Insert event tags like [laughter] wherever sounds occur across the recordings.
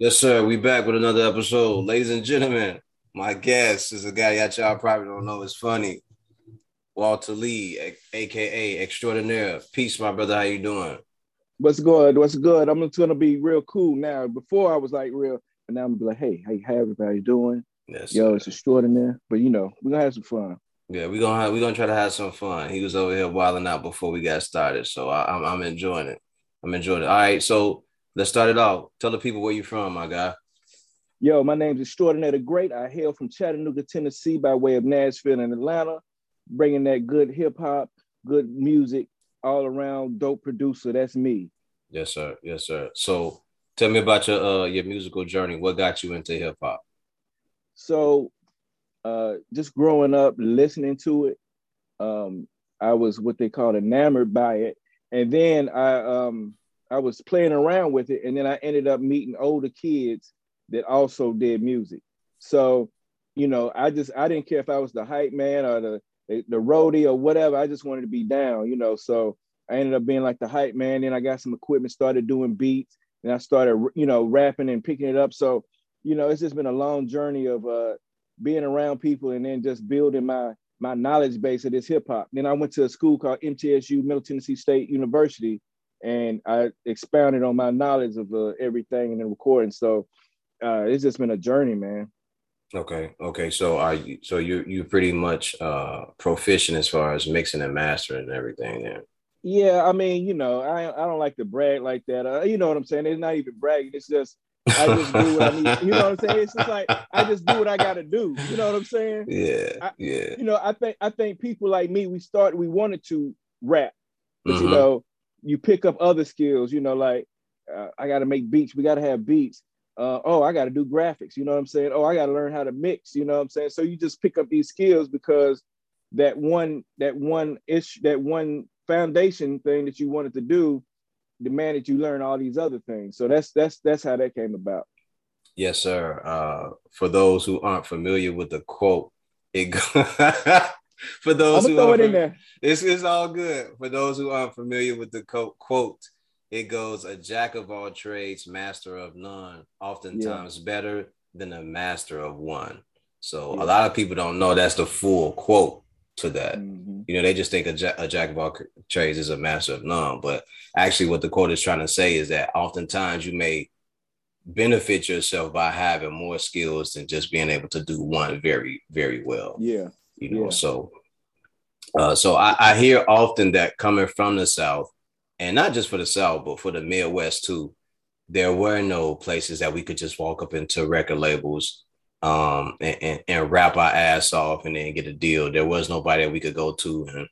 Yes, sir. We back with another episode. Ladies and gentlemen, my guest is a guy that y'all probably don't know is funny. Walter Lee, aka Extraordinaire. Peace, my brother. How you doing? What's good? What's good? I'm just gonna be real cool now. Before I was like real, and now I'm gonna be like, hey, how you everybody doing? Yes, Yo, sir. it's extraordinary. But you know, we're gonna have some fun. Yeah, we're gonna have, we're gonna try to have some fun. He was over here wilding out before we got started, so I, I'm I'm enjoying it. I'm enjoying it. All right, so let's start it off. Tell the people where you're from, my guy. Yo, my name's Extraordinary the Great. I hail from Chattanooga, Tennessee, by way of Nashville and Atlanta, bringing that good hip hop, good music, all around dope producer. That's me. Yes, sir. Yes, sir. So, tell me about your uh your musical journey. What got you into hip hop? So uh, just growing up listening to it, um, I was what they call enamored by it. And then I um, I was playing around with it, and then I ended up meeting older kids that also did music. So, you know, I just I didn't care if I was the hype man or the the roadie or whatever. I just wanted to be down, you know. So I ended up being like the hype man. Then I got some equipment, started doing beats, and I started, you know, rapping and picking it up. So, you know, it's just been a long journey of uh, being around people and then just building my my knowledge base of this hip hop. Then I went to a school called MTSU, Middle Tennessee State University, and I expounded on my knowledge of uh, everything and the recording. So uh, it's just been a journey, man. Okay, okay. So are you so you you pretty much uh proficient as far as mixing and mastering and everything then? Yeah, I mean, you know, I I don't like to brag like that. Uh, you know what I'm saying? It's not even bragging. It's just I just do what I need. You know what I'm saying? It's just like I just do what I got to do. You know what I'm saying? Yeah, I, yeah. You know, I think I think people like me, we started, we wanted to rap, but mm-hmm. you know, you pick up other skills. You know, like uh, I got to make beats. We got to have beats. Uh, oh, I got to do graphics. You know what I'm saying? Oh, I got to learn how to mix. You know what I'm saying? So you just pick up these skills because that one that one issue that one foundation thing that you wanted to do demanded you learn all these other things. So that's that's that's how that came about. Yes, sir. Uh, for those who aren't familiar with the quote, it [laughs] [laughs] for those who throw it in there. It's, it's all good. For those who aren't familiar with the quote, quote, it goes a jack of all trades, master of none, oftentimes yeah. better than a master of one. So yeah. a lot of people don't know that's the full quote to that. Mm-hmm. You know, they just think a, jack, a jack of all trades is a master of none. But actually, what the quote is trying to say is that oftentimes you may benefit yourself by having more skills than just being able to do one very, very well. Yeah. You know, yeah. so uh, so I, I hear often that coming from the South, and not just for the South, but for the Midwest too, there were no places that we could just walk up into record labels um, and, and, and, rap our ass off and then get a deal. There was nobody that we could go to and,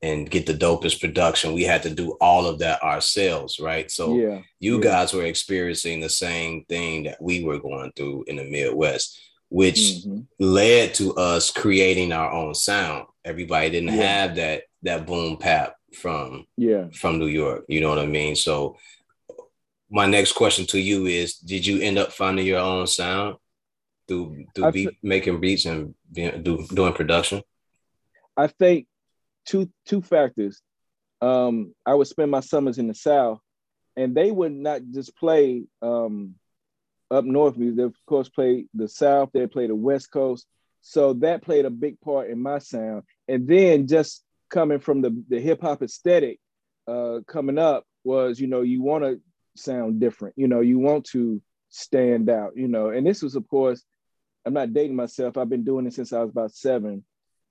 and get the dopest production. We had to do all of that ourselves, right? So yeah, you yeah. guys were experiencing the same thing that we were going through in the Midwest, which mm-hmm. led to us creating our own sound. Everybody didn't yeah. have that that boom bap from yeah from New York. You know what I mean? So my next question to you is: Did you end up finding your own sound? through through beat, making beats and being, do, doing production? I think two two factors. Um, I would spend my summers in the South, and they would not just play um, up north music. They of course played the South. They play the West Coast. So that played a big part in my sound. And then just coming from the the hip hop aesthetic, uh, coming up was you know you want to sound different. You know you want to stand out. You know, and this was of course I'm not dating myself. I've been doing it since I was about seven.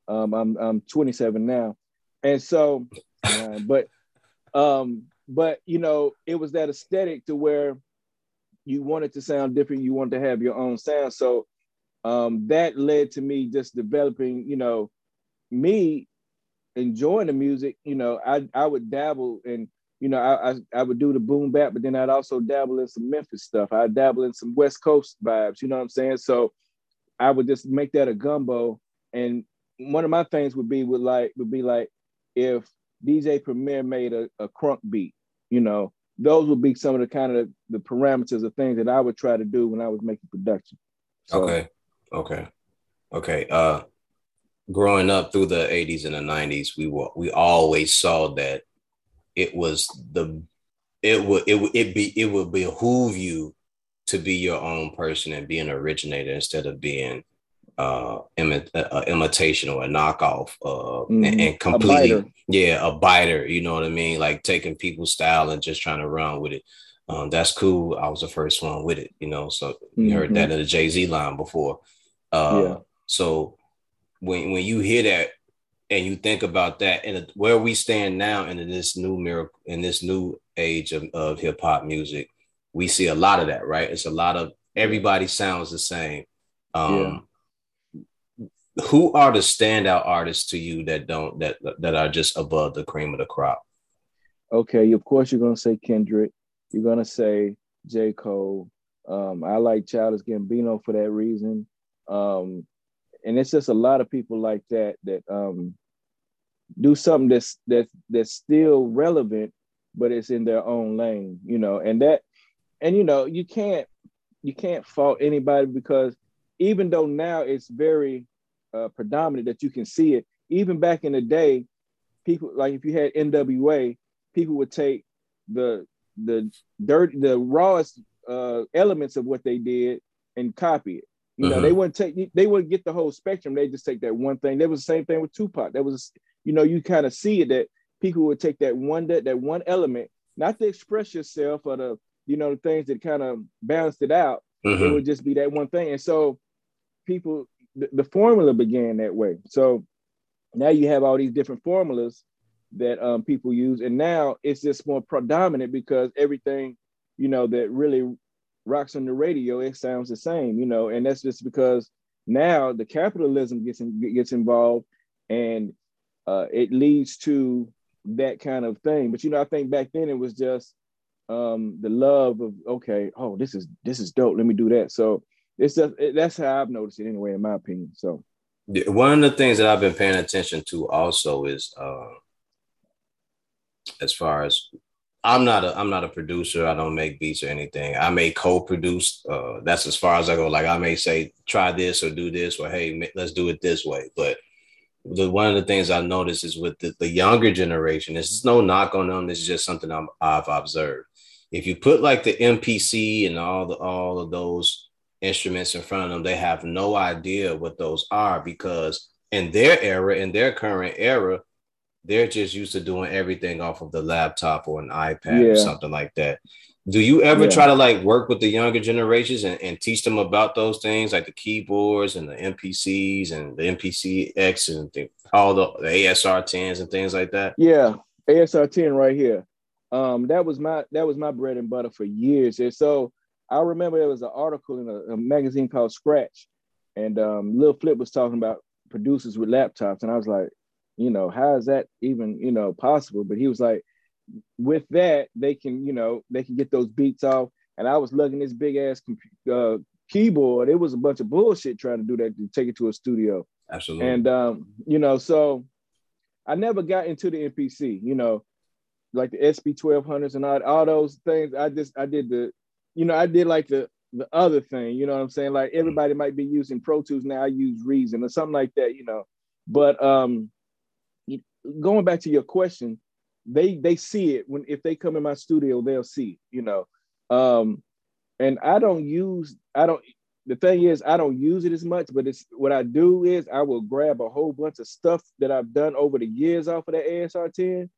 Um, I'm I'm 27 now, and so, uh, [laughs] but, um, but you know, it was that aesthetic to where you wanted to sound different. You wanted to have your own sound. So um, that led to me just developing. You know, me enjoying the music. You know, I I would dabble and you know, I, I, I would do the boom bap, but then I'd also dabble in some Memphis stuff. I'd dabble in some West Coast vibes. You know what I'm saying? So I would just make that a gumbo. And one of my things would be would like would be like if DJ Premier made a, a crunk beat, you know, those would be some of the kind of the parameters of things that I would try to do when I was making production. So, okay. Okay. Okay. Uh growing up through the 80s and the 90s, we were we always saw that it was the it would it would it be it would behoove you to be your own person and be an originator instead of being uh, imi- uh imitation or a knockoff uh mm-hmm. and, and, completely a yeah a biter you know what i mean? Like taking people's style and just trying to run with it. Um, that's cool. I was the first one with it you know so you mm-hmm. heard that in the jay-z line before. Uh yeah. so when when you hear that and you think about that and where we stand now in this new miracle in this new age of, of hip-hop music we see a lot of that right? It's a lot of everybody sounds the same. Um who are the standout artists to you that don't that that are just above the cream of the crop? Okay, of course you're gonna say Kendrick. You're gonna say J. Cole. Um, I like Childish Gambino for that reason. Um, and it's just a lot of people like that that um, do something that's that's that's still relevant, but it's in their own lane, you know. And that, and you know, you can't you can't fault anybody because even though now it's very uh, predominant that you can see it. Even back in the day, people like if you had NWA, people would take the the dirt, the rawest uh, elements of what they did and copy it. You know, uh-huh. they wouldn't take they wouldn't get the whole spectrum. They just take that one thing. That was the same thing with Tupac. That was, you know, you kind of see it that people would take that one that that one element, not to express yourself or the you know the things that kind of balanced it out. Uh-huh. It mm-hmm. would just be that one thing. And so people the, formula began that way. So now you have all these different formulas that um, people use, and now it's just more predominant because everything, you know, that really rocks on the radio, it sounds the same, you know, and that's just because now the capitalism gets in, gets involved, and uh, it leads to that kind of thing. But you know, I think back then it was just um, the love of okay, oh, this is this is dope. Let me do that. So it's just it, that's how I've noticed it anyway, in my opinion. So one of the things that I've been paying attention to also is uh, as far as I'm not a I'm not a producer. I don't make beats or anything. I may co-produce. Uh, that's as far as I go. Like I may say, try this or do this, or hey, let's do it this way. But the one of the things I notice is with the, the younger generation. This is no knock on them. This is just something i have observed. If you put like the MPC and all the all of those instruments in front of them, they have no idea what those are because in their era, in their current era, they're just used to doing everything off of the laptop or an iPad yeah. or something like that. Do you ever yeah. try to like work with the younger generations and, and teach them about those things like the keyboards and the MPCs and the MPC-X and the, all the, the ASR 10s and things like that? Yeah, ASR 10 right here. Um, that was my that was my bread and butter for years. And so I remember there was an article in a, a magazine called Scratch, and um, Lil Flip was talking about producers with laptops, and I was like, you know, how is that even you know possible? But he was like, with that they can you know they can get those beats off. And I was lugging this big ass uh, keyboard. It was a bunch of bullshit trying to do that to take it to a studio. Absolutely. And um, you know, so I never got into the MPC. You know, like the twelve hundreds and all, all those things. I just I did the you know, I did like the the other thing, you know what I'm saying? Like everybody might be using Pro Tools now, I use Reason or something like that, you know. But um going back to your question, they they see it when if they come in my studio, they'll see you know. Um and I don't use I don't the thing is I don't use it as much, but it's what I do is I will grab a whole bunch of stuff that I've done over the years off of that ASR 10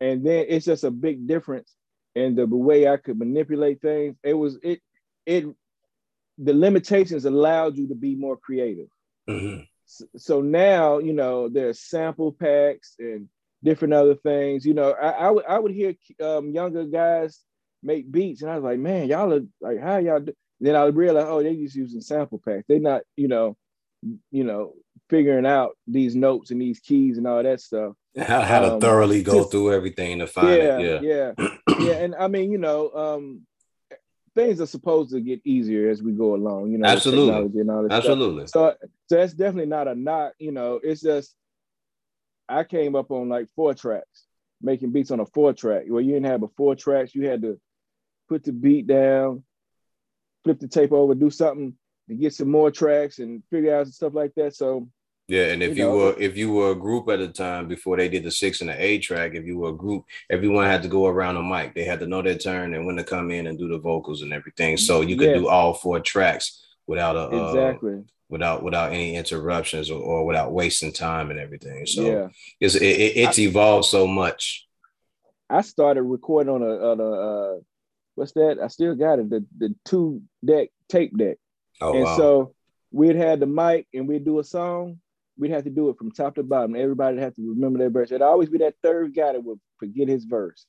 and then it's just a big difference and the way I could manipulate things, it was it it the limitations allowed you to be more creative. Mm-hmm. So, so, now you know there's sample packs and different other things. You know, I, I would I would hear um, younger guys make beats, and I was like, man, y'all are like, how y'all? Do? Then I realized, oh, they're just using sample packs. They're not, you know, you know, figuring out these notes and these keys and all that stuff. How, how to um, thoroughly go just, through everything to find yeah, it. Yeah, yeah, yeah. And I mean, you know, um, things are supposed to get easier as we go along. You know, absolutely, And all absolutely. Stuff. So, so that's definitely not a knock. You know, it's just I came up on like four tracks, making beats on a four track. Well, you didn't have a four tracks, you had to put the beat down, flip the tape over, do something to get some more tracks and figure out stuff like that. So Yeah, and if you, you know, were if you were a group at the time before they did the six and the eight track, if you were a group, everyone had to go around the mic. They had to know their turn and when to come in and do the vocals and everything. So you could yeah. do all four tracks without a uh, exactly uh, without without any interruptions or, or, without wasting time and everything. So yeah. it's it, it's I, evolved so much. I started recording on a on a uh, what's that? I still got it the the two deck tape deck. Oh, and wow. so we'd had the mic and we'd do a song we'd have to do it from top to bottom. Everybody have to remember their verse. It'd always be that third guy that would forget his verse,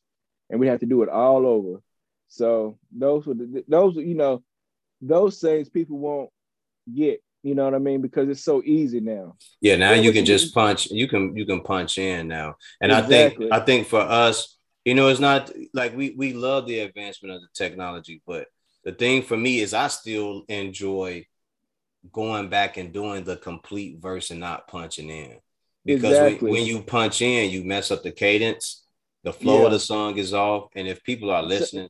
and we'd have to do it all over. So those were the, those you know those things people won't get. You know what I mean? Because it's so easy now. Yeah, now you can just punch. You can you can punch in now, and exactly. I think I think for us, you know, it's not like we we love the advancement of the technology, but the thing for me is I still enjoy going back and doing the complete verse and not punching in. Because exactly. when, when, you punch in, you mess up the cadence, the flow yeah. of the song is off. And if people are listening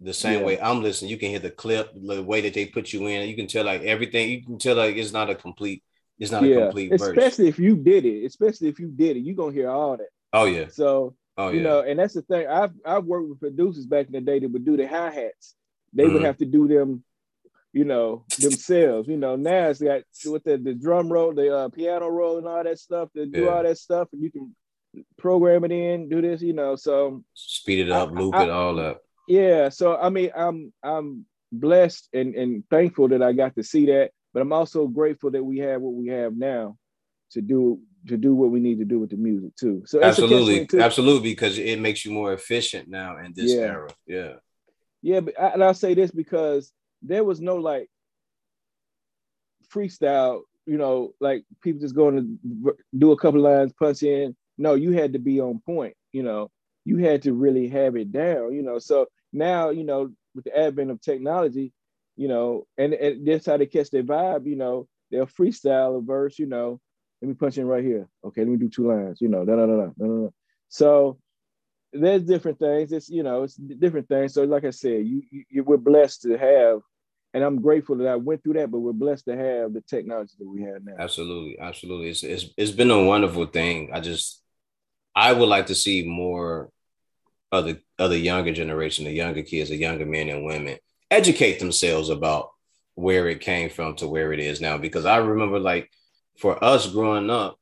the same yeah. way I'm listening, you can hear the clip, the way that they put you in. You can tell like everything, you can tell like it's not a complete, it's not yeah. a complete verse. Especially if you did it, especially if you did it, you're gonna hear all that. Oh yeah. So oh, you know, and that's the thing. I've I've worked with producers back in the day that would do the hi-hats. They mm-hmm. would have to do them you know, themselves. You know, now it's got with the, the drum roll, the uh, piano roll, and all that stuff to do yeah. all that stuff, and you can program it in, do this, you know. So speed it up, I, loop I, it all up. Yeah. So I mean, I'm I'm blessed and and thankful that I got to see that, but I'm also grateful that we have what we have now to do to do what we need to do with the music too. So absolutely, too. absolutely, because it makes you more efficient now in this yeah. era. Yeah. Yeah, but I, and I'll say this because there was no like freestyle, you know, like people just going to do a couple lines, punch in. No, you had to be on point, you know, you had to really have it down, you know. So now, you know, with the advent of technology, you know, and, and that's how they catch their vibe, you know, they'll freestyle a verse, you know, let me punch in right here. Okay, let me do two lines, you know, da da da da da. So there's different things. It's you know, it's different things. So like I said, you, you we're blessed to have and I'm grateful that I went through that, but we're blessed to have the technology that we have now. Absolutely, absolutely. It's it's it's been a wonderful thing. I just I would like to see more other other younger generation, the younger kids, the younger men and women educate themselves about where it came from to where it is now. Because I remember like for us growing up,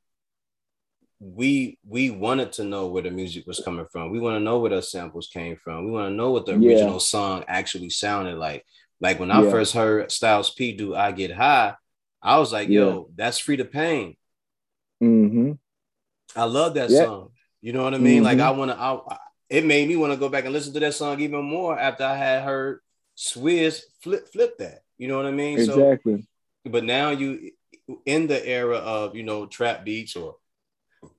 we we wanted to know where the music was coming from. We want to know where the samples came from. We want to know what the original song actually sounded like. Like when I yeah. first heard Styles P do I Get High, I was like, yo, yeah. that's Free to Pain. Mm-hmm. I love that yeah. song. You know what I mean? Mm-hmm. Like I want to, I, it made me want to go back and listen to that song even more after I had heard Swizz flip flip that. You know what I mean? Exactly. So, but now you in the era of you know trap beats or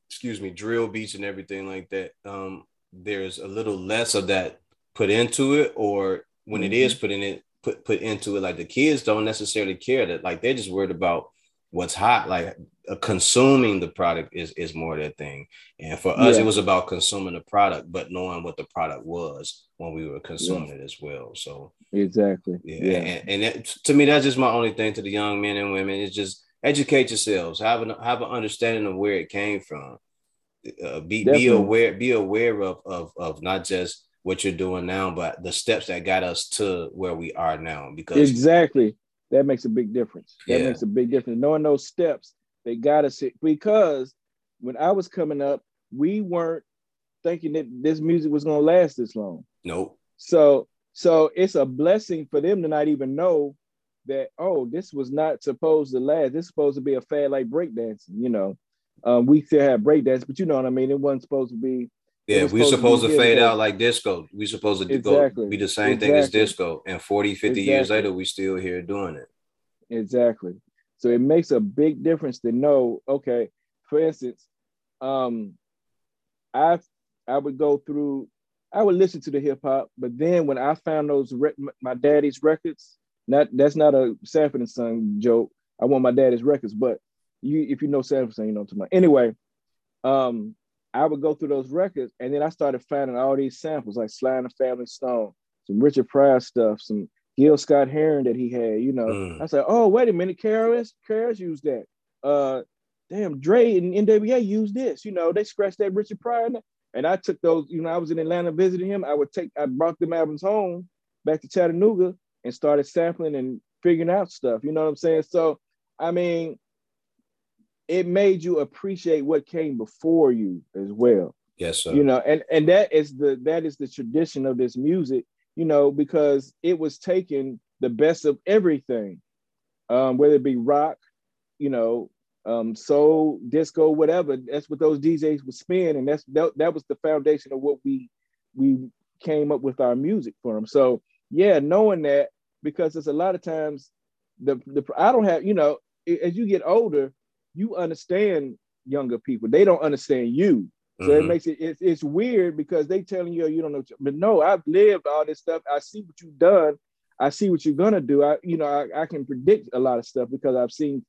excuse me drill beats and everything like that. Um, there's a little less of that put into it, or when mm-hmm. it is put in it, put put into it. Like the kids don't necessarily care that like they're just worried about what's hot. Like uh, consuming the product is is more their thing. And for us, yeah. it was about consuming the product, but knowing what the product was when we were consuming yeah. it as well. So exactly, yeah. yeah. And, and that, to me, that's just my only thing to the young men and women is just educate yourselves, have an have an understanding of where it came from. Uh, be Definitely. be aware, be aware of of of not just what you're doing now, but the steps that got us to where we are now. Because exactly that makes a big difference. That yeah. makes a big difference. Knowing those steps, they got us because when I was coming up, we weren't thinking that this music was gonna last this long. Nope. So so it's a blessing for them to not even know that oh this was not supposed to last. This supposed to be a fad like breakdancing. You know, um, we still have breakdance, but you know what I mean. It wasn't supposed to be yeah, we're supposed to, to fade out like disco. We're supposed to exactly. go be the same exactly. thing as disco. And 40, 50 exactly. years later, we still here doing it. Exactly. So it makes a big difference to know, okay, for instance, um, I I would go through, I would listen to the hip hop, but then when I found those my daddy's records, not that's not a Sanford and Son joke. I want my daddy's records, but you if you know Sanford and Son, you know what I'm talking about. Anyway, um, I would go through those records, and then I started finding all these samples like Sly and the Family Stone, some Richard Pryor stuff, some Gil Scott Heron that he had. You know, mm. I said, "Oh, wait a minute, KRS, KRS used that." Uh, damn, Dre and NWA used this. You know, they scratched that Richard Pryor. And I took those, you know, I was in Atlanta visiting him. I would take, I brought them albums home back to Chattanooga and started sampling and figuring out stuff. You know what I'm saying? So, I mean, it made you appreciate what came before you as well. Yes, sir. You know, and and that is the that is the tradition of this music. You know, because it was taking the best of everything, um, whether it be rock, you know, um, soul, disco, whatever. That's what those DJs would spin, and that's that, that was the foundation of what we we came up with our music for them. So yeah, knowing that because it's a lot of times the the I don't have you know as you get older, you understand younger people. They don't understand you. So mm-hmm. it makes it it's, it's weird because they telling you you don't know. But no, I've lived all this stuff. I see what you've done. I see what you're gonna do. I you know I, I can predict a lot of stuff because I've seen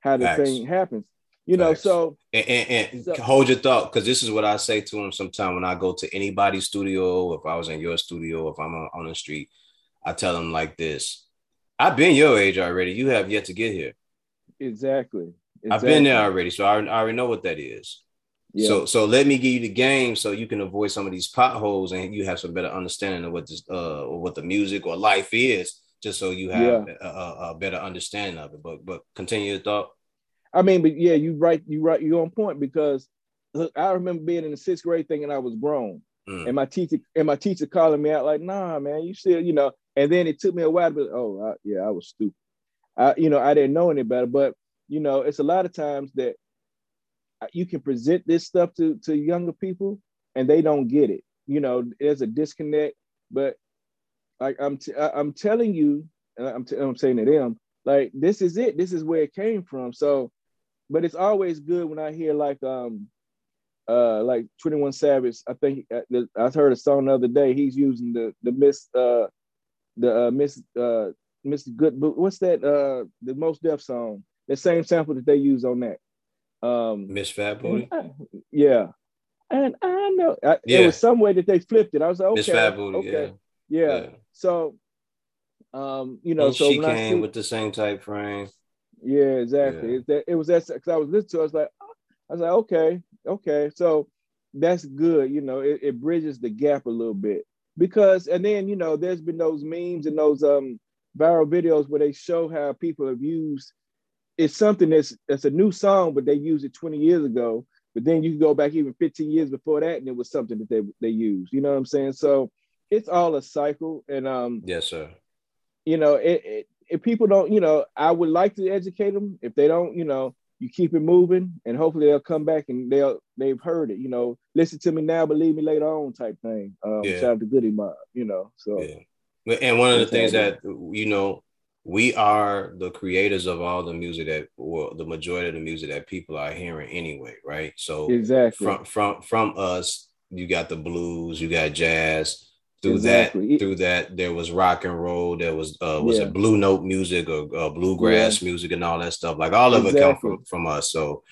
how the Facts. thing happens. You know, Facts. so and, and, and so, hold your thought because this is what I say to them sometimes when I go to anybody's studio, if I was in your studio, if I'm on the street, I tell them like this: I've been your age already. You have yet to get here. Exactly. Exactly. I've been there already, so I, I already know what that is. Yeah. So so let me give you the game so you can avoid some of these potholes and you have some better understanding of what this uh or what the music or life is just so you have yeah. a, a, better understanding of it. But but continue your thought. I mean, but yeah, you right, you right, you're on point because look, I remember being in the sixth grade thinking I was grown. Mm. And my teacher and my teacher calling me out like, nah, man, you still, you know. And then it took me a while, but oh, I, yeah, I was stupid. I, you know, I didn't know any better. But you know, it's a lot of times that you can present this stuff to to younger people and they don't get it. You know, there's a disconnect. But like I'm, t- I'm telling you, and I'm, t- I'm saying to them, like this is it. This is where it came from. So, but it's always good when I hear like um, uh, like 21 Savage. I think uh, I heard a song the other day. He's using the the Miss uh, the uh, Miss uh, Miss Good. What's that? Uh, the Mos Def song. The same sample that they use on that. Um, Miss Fat Booty. [laughs] Yeah, and I know I, yeah. it was some way that they flipped it. I was like, okay, Miss Fat Booty. Okay. Yeah. yeah. yeah. So, um, you know, and so she came see, with the same type frame. Yeah, exactly. It, it was that because I was listening to. It, I was like, I was like, okay, okay. So that's good. You know, it, it bridges the gap a little bit because, and then you know, there's been those memes and those um viral videos where they show how people have used. It's something that's that's a new song, but they used it 20 years ago. But then you can go back even 15 years before that, and it was something that they they used. You know what I'm saying? So it's all a cycle, and um, yes, sir. You know, it, it, if people don't, you know, I would like to educate them. If they don't, you know, you keep it moving, and hopefully they'll come back and they'll they've heard it. You know, listen to me now, believe me later on, type thing. Um, yeah. Shout out to Goodie Mob. You know, so. Yeah. And one of the things that you know, we are the creators of all the music that, or the majority of the music that people are hearing anyway, right? So exactly from from from us, you got the blues, you got jazz, through exactly. that through that there was rock and roll there was uh was yeah. it blue note music or uh, bluegrass yeah. music and all that stuff like all of exactly. it come from, from us so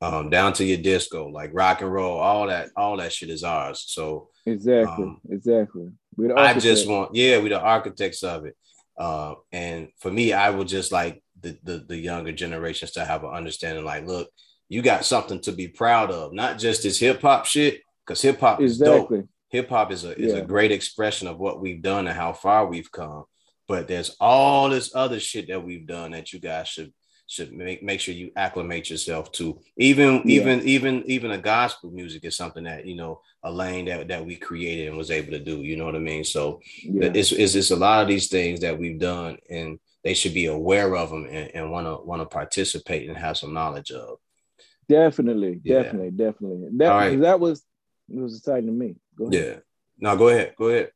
um down to your disco like rock and roll all that all that shit is ours so exactly um, exactly i just want yeah we're the architects of it uh, and for me i would just like the, the the younger generations to have an understanding like look you got something to be proud of not just this hip-hop shit because hip-hop exactly. is dope hip hop is a is yeah. a great expression of what we've done and how far we've come. But there's all this other shit that we've done that you guys should should make make sure you acclimate yourself to. Even yeah. even even even a gospel music is something that you know a lane that that we created and was able to do. You know what I mean? So yeah. it's, it's it's a lot of these things that we've done and they should be aware of them and want to want to participate and have some knowledge of. Definitely, yeah. definitely, definitely. That, right. that was it was exciting to me. Go ahead. Yeah. No, go ahead. Go ahead.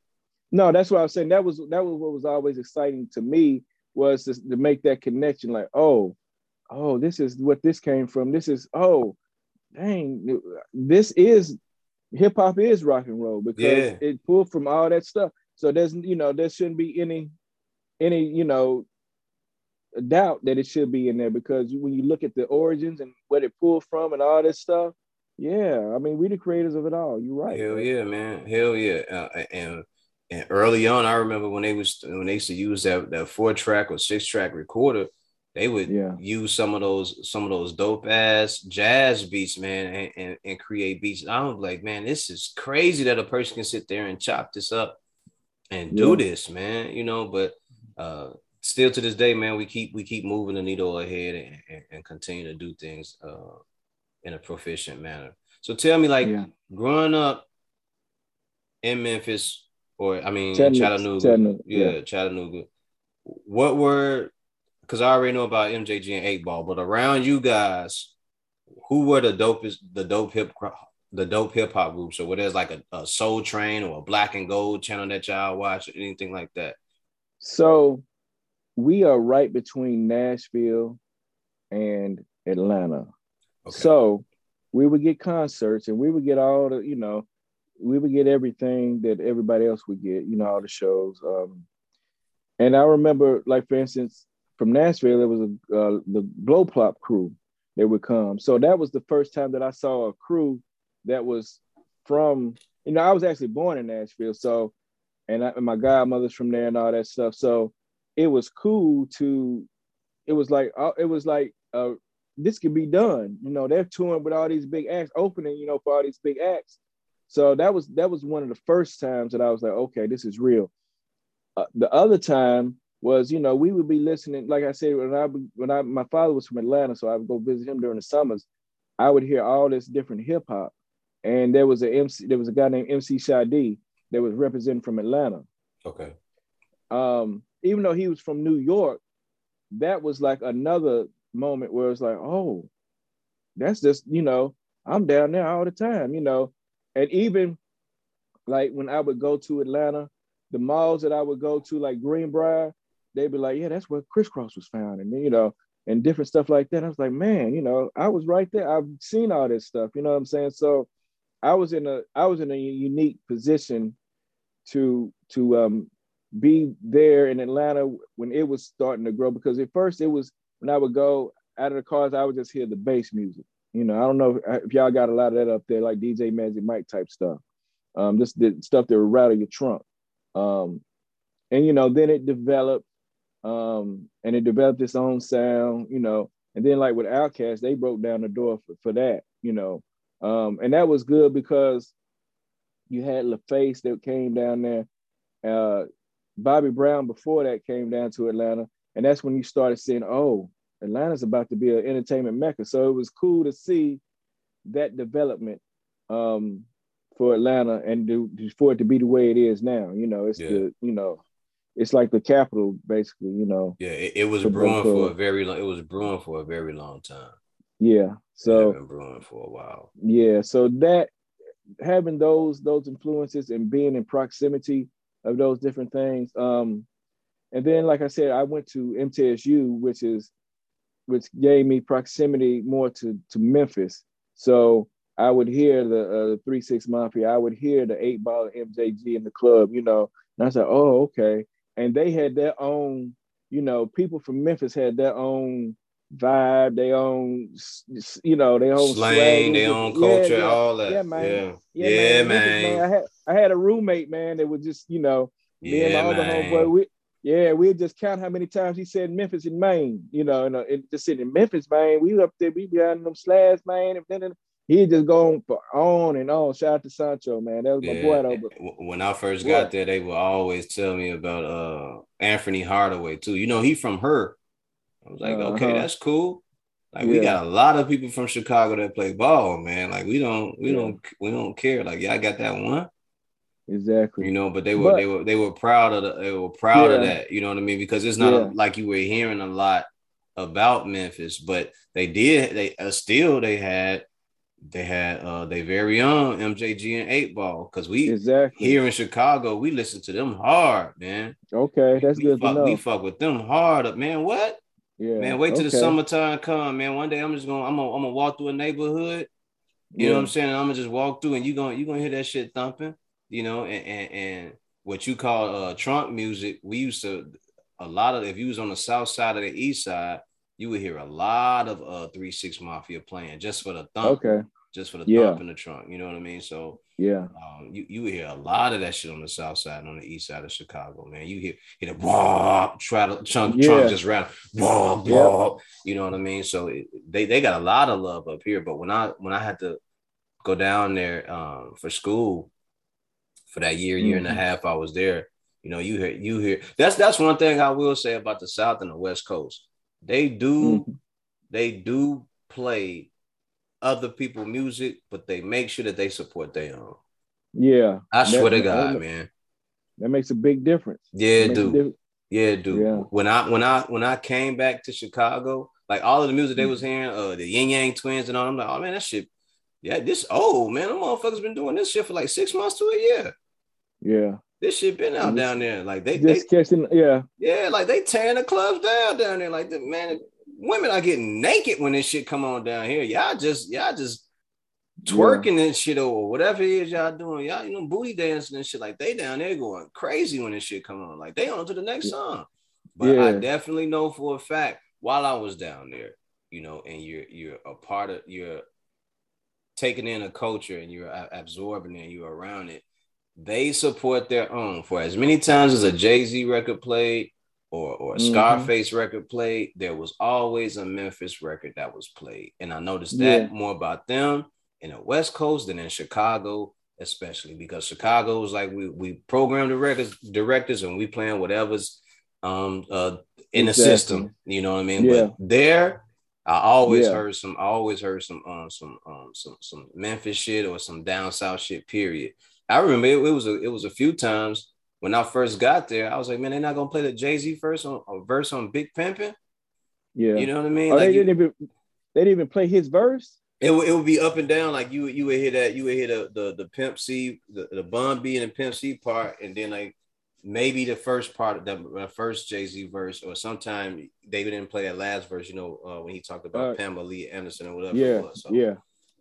No, that's what I was saying. That was that was what was always exciting to me was to, to make that connection. Like, oh, oh, this is what this came from. This is oh, dang, this is hip hop is rock and roll because yeah. it pulled from all that stuff. So there's you know there shouldn't be any any you know doubt that it should be in there because when you look at the origins and what it pulled from and all this stuff, yeah, I mean, we the creators of it all. You're right. Hell yeah, man. Hell yeah. Uh, and and early on, I remember when they was when they used to use that that four track or six track recorder, they would yeah. use some of those some of those dope ass jazz beats, man, and, and, and create beats. I'm like, man, this is crazy that a person can sit there and chop this up and do yeah. this, man. You know, but uh still to this day, man, we keep we keep moving the needle ahead and, and, and continue to do things uh in a proficient manner. So tell me, like yeah. growing up in Memphis, or I mean Chattanooga, Chattanooga, Chattanooga yeah, yeah, Chattanooga. What were because I already know about MJG and Eight Ball, but around you guys, who were the dopest, the dope hip, the dope hip hop groups? So where there's like a, a Soul Train or a Black and Gold channel that y'all watch, or anything like that? So we are right between Nashville and Atlanta. Okay. So we would get concerts and we would get all the, you know, we would get everything that everybody else would get, you know, all the shows. Um, and I remember, like for instance, from Nashville, it was a uh, the Blow Plop crew. that would come. So that was the first time that I saw a crew that was from. You know, I was actually born in Nashville, so and, I, and my godmother's from there and all that stuff. So it was cool to. It was like uh, it was like uh, this could be done. You know, they're touring with all these big acts, opening. You know, for all these big acts. So that was that was one of the first times that I was like, okay, this is real. Uh, the other time was, you know, we would be listening. Like I said, when I when I my father was from Atlanta, so I would go visit him during the summers. I would hear all this different hip hop, and there was a MC. There was a guy named MC Shy D that was representing from Atlanta. Okay. Um, even though he was from New York, that was like another moment where it's like, oh, that's just you know, I'm down there all the time, you know, and even like when I would go to Atlanta, the malls that I would go to, like Greenbriar, they'd be like, yeah, that's where Kris Kross was found. And, you know, and different stuff like that. I was like, man, you know, I was right there. I've seen all this stuff, you know what I'm saying? So I was in a I was in a unique position to to um be there in Atlanta when it was starting to grow because at first it was when I would go out of the cars, I would just hear the bass music. You know, I don't know if, if y'all got a lot of that up there, like DJ Magic Mike type stuff. Um, just the stuff that would rattle your trunk. Um, and you know, then it developed um, and it developed its own sound, you know. And then like with Outkast, they broke down the door for, for that, you know. Um, and that was good because you had LaFace that came down there. Uh, Bobby Brown before that came down to Atlanta, and that's when you started seeing, oh, Atlanta's about to be an entertainment mecca. So it was cool to see that development um, for Atlanta and do, for it to be the way it is now. You know, it's yeah. the you know it's like the capital, basically. You know. Yeah, it, it was brewing for a very long. It was brewing for a very long time. Yeah. So been brewing for a while. Yeah. So that having those those influences and being in proximity of those different things. Um, and then, like I said, I went to MTSU, which is which gave me proximity more to to Memphis. So I would hear the uh, Three Six Mafia. I would hear the Eight Ball MJG in the club. You know, and I said, oh, okay and they had their own, you know, people from Memphis had their own vibe, their own, you know, their own slang, their own culture, yeah, all that. Yeah, man. Yeah, yeah, yeah man. man. I had I had a roommate, man, that was just, you know, me and my other homeboy, we yeah, we'd just count how many times he said Memphis in Maine, you know, and, uh, just sitting in Memphis, Maine, We up there, we be on them slabs, man, and he just going for on and on. Shout out to Sancho, man. That was my yeah. boy though. But, when I first got there, they would always tell me about uh Anthony Hardaway too. You know, he from her. I was like, uh-huh. okay, that's cool. Like yeah. we got a lot of people from Chicago that play ball, man. Like we don't, we yeah. don't, we don't care. Like yeah, I got that one. Exactly. You know, but they were, but, they were, they were proud of the, they were proud of that. You know what I mean? Because it's not a, like you were hearing a lot about Memphis, but they did. They uh, still they had they had uh their very own MJG and Eight Ball because we exactly here in Chicago we listen to them hard, man. Okay, that's we good fuck, to know. We fuck with them hard, up, man. What? Yeah, man. Wait till okay. the summertime come, man. One day I'm just gonna I'm gonna I'm gonna walk through a neighborhood. You yeah. know what I'm saying? I'm gonna just walk through and you gonna you gonna hear that shit thumping. You know, and and, and what you call uh trunk music. We used to a lot of if you was on the south side of the east side, you would hear a lot of uh three six mafia playing just for the thump. Okay. just for the yeah. thump in the trunk. You know what I mean? So yeah, um, you you hear a lot of that shit on the south side and on the east side of Chicago, man. You hear hear the wah, try to chunk yeah. trunk just rattle, wah, wah, You know what I mean? So it, they they got a lot of love up here. But when I when I had to go down there um, for school for that year, year mm-hmm. and a mm-hmm. half, I was there. You know, you hear you hear that's that's one thing I will say about the South and the West Coast. They do mm-hmm. they do play other people music, but they make sure that they support their own. Yeah. I swear to God, that, man. That makes a big difference. Yeah, dude. Yeah, dude. Yeah. When I when I when I came back to Chicago, like all of the music they mm. was hearing, uh the Ying Yang Twins and all, I'm like, oh man, that shit. Yeah, this old man, them motherfuckers been doing this shit for like six months to a year. Yeah. This shit been out down there. Like they just they, catching, yeah. Yeah, like they tearing the clubs down down there. Like the man, women are getting naked when this shit come on down here. Y'all just y'all just twerking yeah. and shit or whatever it is y'all doing. Y'all, you know, booty dancing and shit. Like they down there going crazy when this shit come on. Like they on to the next song. But yeah. I definitely know for a fact while I was down there, you know, and you're you're a part of you're taking in a culture and you're absorbing it and you're around it. They support their own for as many times as a Jay Z record played or or a mm-hmm. Scarface record played, there was always a Memphis record that was played. And I noticed that yeah. more about them in the West Coast than in Chicago, especially because Chicago is like we we program the records directors and we playing whatever's um uh in exactly. the system. You know what I mean? Yeah. But there, I always yeah. heard some, I always heard some um some um some some Memphis shit or some down south shit. Period. I remember it, it was a it was a few times when I first got there, I was like, man, they're not gonna play the Jay Z first on a verse on Big Pimpin'. Yeah, you know what I mean. Oh, like they didn't even they didn't even play his verse. It, it would be up and down. Like you you would hear that you would hear the the, the Pimp C the, the Bun B and the Pimp C part, and then like maybe the first part of the, the first Jay Z verse, or sometime they didn't play that last verse. You know uh, when he talked about uh, Pamela Lee Anderson or whatever. Yeah, so, yeah.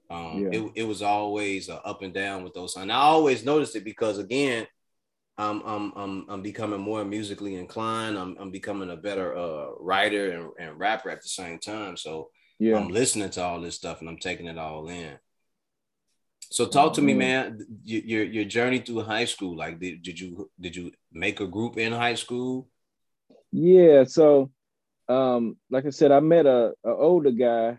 Um, yeah. It, it was always uh, up and down with those. And I always noticed it because again, I'm I'm I'm, I'm becoming more musically inclined. I'm, I'm becoming a better uh, writer and, and rapper at the same time. So yeah. I'm listening to all this stuff and I'm taking it all in. So talk to me, man. Your your journey through high school. Like, did, did you did you make a group in high school? Yeah. So, um, like I said, I met a, a older guy.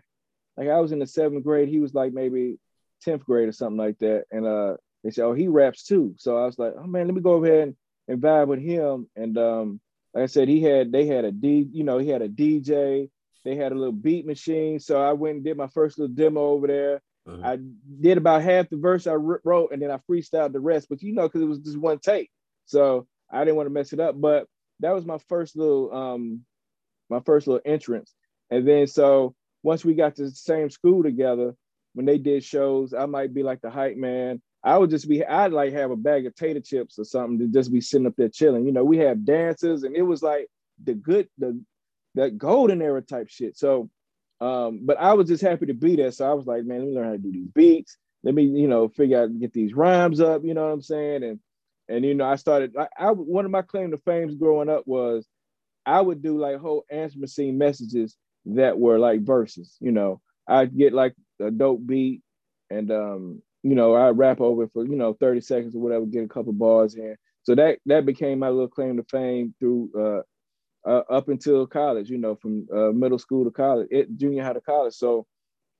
Like I was in the seventh grade. He was like maybe tenth grade or something like that. And uh, they said, "Oh, he raps too." So I was like, "Oh man, let me go over here and, and vibe with him." And um, like I said, he had they had a D, you know, he had a DJ. They had a little beat machine. So I went and did my first little demo over there. Uh-huh. I did about half the verse I wrote, and then I freestyled the rest. But you know, because it was just one take, so I didn't want to mess it up. But that was my first little um, my first little entrance. And then so once we got to the same school together, when they did shows, I might be like the hype man. I would just be, I'd like have a bag of tater chips or something to just be sitting up there chilling. You know, we have dances and it was like the good, the that golden era type shit. So, um, but I was just happy to be there. So I was like, man, let me learn how to do these beats. Let me, you know, figure out get these rhymes up. You know what I'm saying? And and you know, I started. I, I one of my claim to fame growing up was I would do like whole answer machine messages that were like verses. You know, I'd get like a dope beat and um you know, I rap over for, you know, 30 seconds or whatever, get a couple bars in. So that that became my little claim to fame through uh, uh up until college, you know, from uh, middle school to college, it, junior high to college. So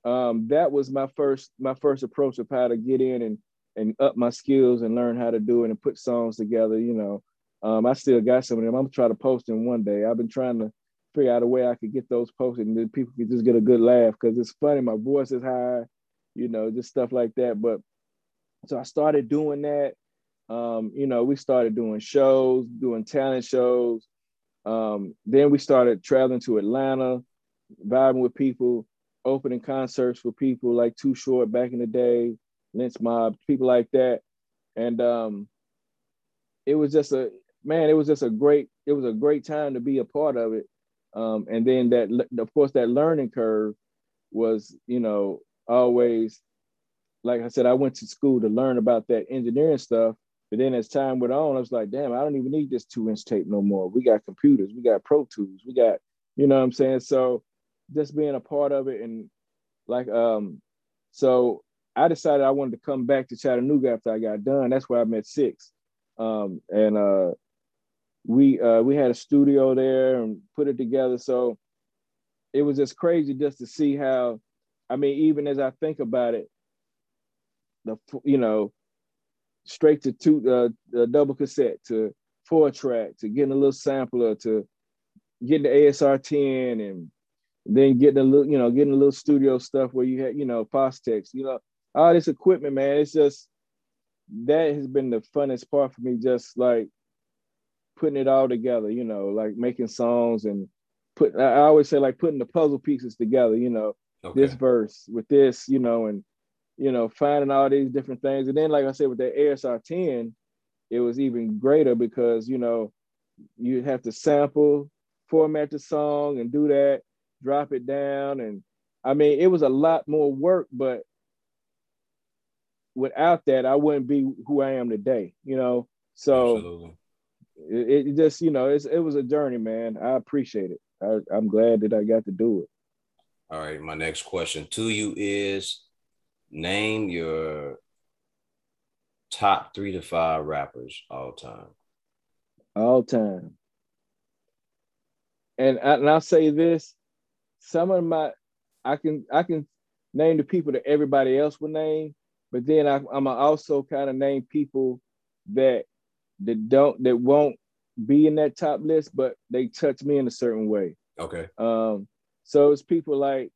um, that was my first my first approach of how to get in and and up my skills and learn how to do it and put songs together. You know, um, I still got some of them. I'm gonna try to post them one day. I've been trying to figure out a way I could get those posted and then people could just get a good laugh because it's funny. My voice is high you know, just stuff like that. But so I started doing that. Um, you know, we started doing shows, doing talent shows. Um, then we started traveling to Atlanta, vibing with people, opening concerts for people like Too Short back in the day, Lynch Mob, people like that. And um, it was just a man, it was just a great, it was a great time to be a part of it. Um, and then that, of course, that learning curve was, you know, always, like I said, I went to school to learn about that engineering stuff. But then as time went on, I was like, damn, I don't even need this two inch tape no more. We got computers, we got Pro Tools, we got, you know what I'm saying? So just being a part of it and like, um, so I decided I wanted to come back to Chattanooga after I got done. That's where I met Six, um, and uh, we uh, we had a studio there and put it together. So it was just crazy just to see how. I mean, even as I think about it, the you know, straight to two uh, double cassette to four track to getting a little sampler to getting the ASR 10 and then getting a little, you know, getting a little studio stuff where you had, you know, Fostex, you know, all this equipment, man. It's just that has been the funnest part for me, just like putting it all together, you know, like making songs and put I always say like putting the puzzle pieces together, you know, okay. this verse with this, you know, and you know, finding all these different things. And then, like I said, with the ASR 10, it was even greater because, you know, you have to sample, format the song and do that, drop it down. And I mean, it was a lot more work, but without that, I wouldn't be who I am today, you know? So it, it, just, you know, it's, it was a journey, man. I appreciate it. I, I'm glad that I got to do it. All right. My next question to you is name your top three to five rappers all time. All time. And, I, and I'll say this: some of my, I can I can name the people that everybody else would name, but then I, I'm also kind of name people that that don't that won't be in that top list, but they touch me in a certain way. Okay. Um, so it's people like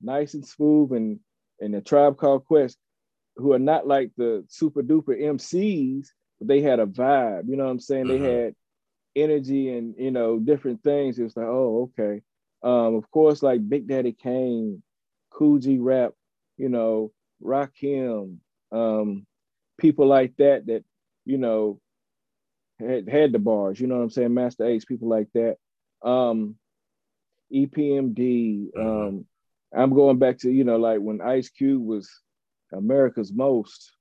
Nice and Smooth and and the Tribe Called Quest, who are not like the super duper MCs, but they had a vibe. You know what I'm saying? Mm-hmm. They had energy and you know different things. It was like, oh, okay. Um, of course, like Big Daddy Kane, Kool G Rap, you know, Rakim, um, people like that that you know had had the bars. You know what I'm saying? Masta Ace, people like that. Um, EPMD, mm-hmm. um, I'm going back to, you know, like when Ice Cube was America's most,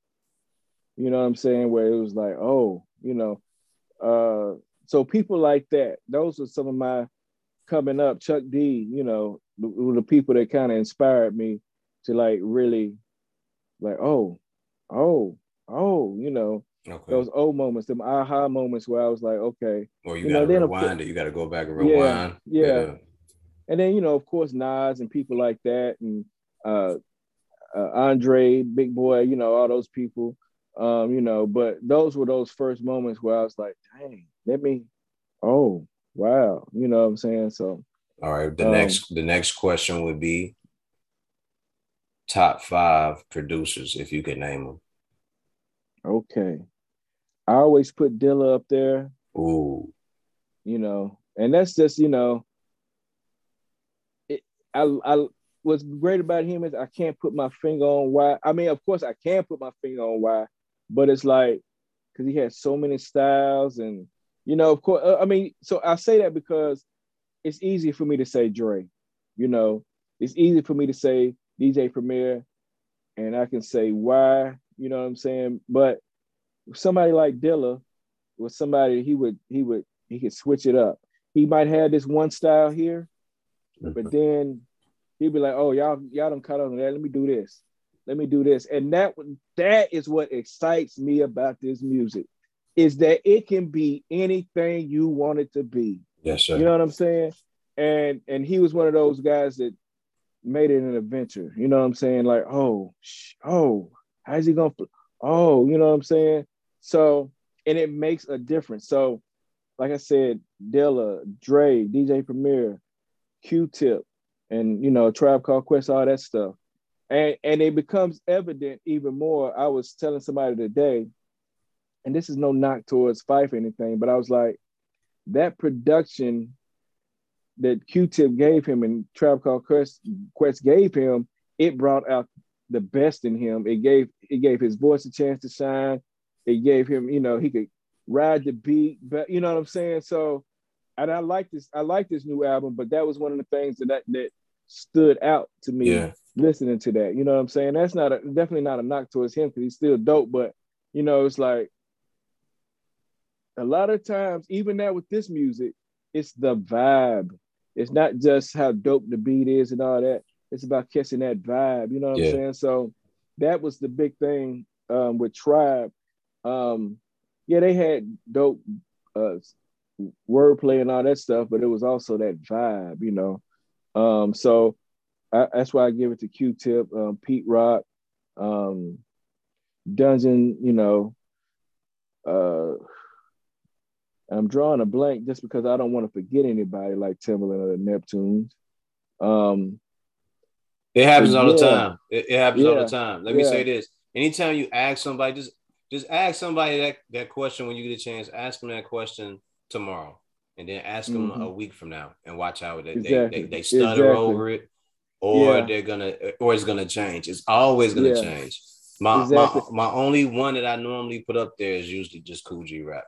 you know what I'm saying? Where it was like, oh, you know, uh, so people like that, those are some of my coming up. Chuck D, you know, the, the people that kind of inspired me to like really, like, oh, oh, oh, you know, okay. those old moments, them aha moments where I was like, okay. Or you, you gotta know, rewind it. You gotta go back and rewind. Yeah, yeah. yeah and then you know, of course, Nas and people like that, and uh, uh, Andre, Big Boi, you know, all those people. Um, you know, but those were those first moments where I was like, dang, let me, oh, wow, you know what I'm saying? So, all right, the um, next the next question would be top five producers if you could name them. Okay, I always put Dilla up there. Ooh, you know, and that's just you know, it, I, I what's great about him is I can't put my finger on why. I mean, of course, I can put my finger on why, but it's like because he has so many styles, and you know, of course, I mean, so I say that because it's easy for me to say Dre. You know, it's easy for me to say DJ Premier, and I can say why. You know what I'm saying? But somebody like Dilla was somebody he would he would he could switch it up. He might have this one style here, but mm-hmm. then he'd be like, "Oh, y'all, y'all don't cut on that. Let me do this. Let me do this." And that that is what excites me about this music, is that it can be anything you want it to be. Yes, sir. You know what I'm saying? And and he was one of those guys that made it an adventure. You know what I'm saying? Like, oh, oh, how's he gonna? Oh, you know what I'm saying? So, and it makes a difference. So, like I said, Dilla, Dre, DJ Premier, Q-Tip, and you know, Tribe Called Quest, all that stuff. And and it becomes evident even more. I was telling somebody today, and this is no knock towards Phife or anything, but I was like, that production that Q-Tip gave him and Tribe Called Quest, Quest gave him, it brought out the best in him. It gave it gave his voice a chance to shine. It gave him, you know, he could ride the beat, but you know what I'm saying. So and I like this. I like this new album, but that was one of the things that that, that stood out to me yeah. listening to that. You know what I'm saying? That's not a, definitely not a knock towards him because he's still dope. But you know, it's like a lot of times, even now with this music, it's the vibe. It's not just how dope the beat is and all that. It's about catching that vibe. You know what yeah. I'm saying? So that was the big thing um, with Tribe. Um, yeah, they had dope uh, wordplay and all that stuff, but it was also that vibe, you know. Um, so I, that's why I give it to Q-Tip, um, Pete Rock, um, Dungeon, you know. Uh, I'm drawing a blank just because I don't want to forget anybody like Timbaland or the Neptunes. Um, it happens all yeah. the time. It, it happens yeah. all the time. Let yeah. me say this: anytime you ask somebody, just just ask somebody that that question when you get a chance. Ask them that question tomorrow, and then ask them mm-hmm. a week from now, and watch how they exactly. they, they, they, stutter exactly. over it, or they're gonna, or it's gonna change. It's always gonna change. My, exactly. my my only one that I normally put up there is usually just Kool G Rap.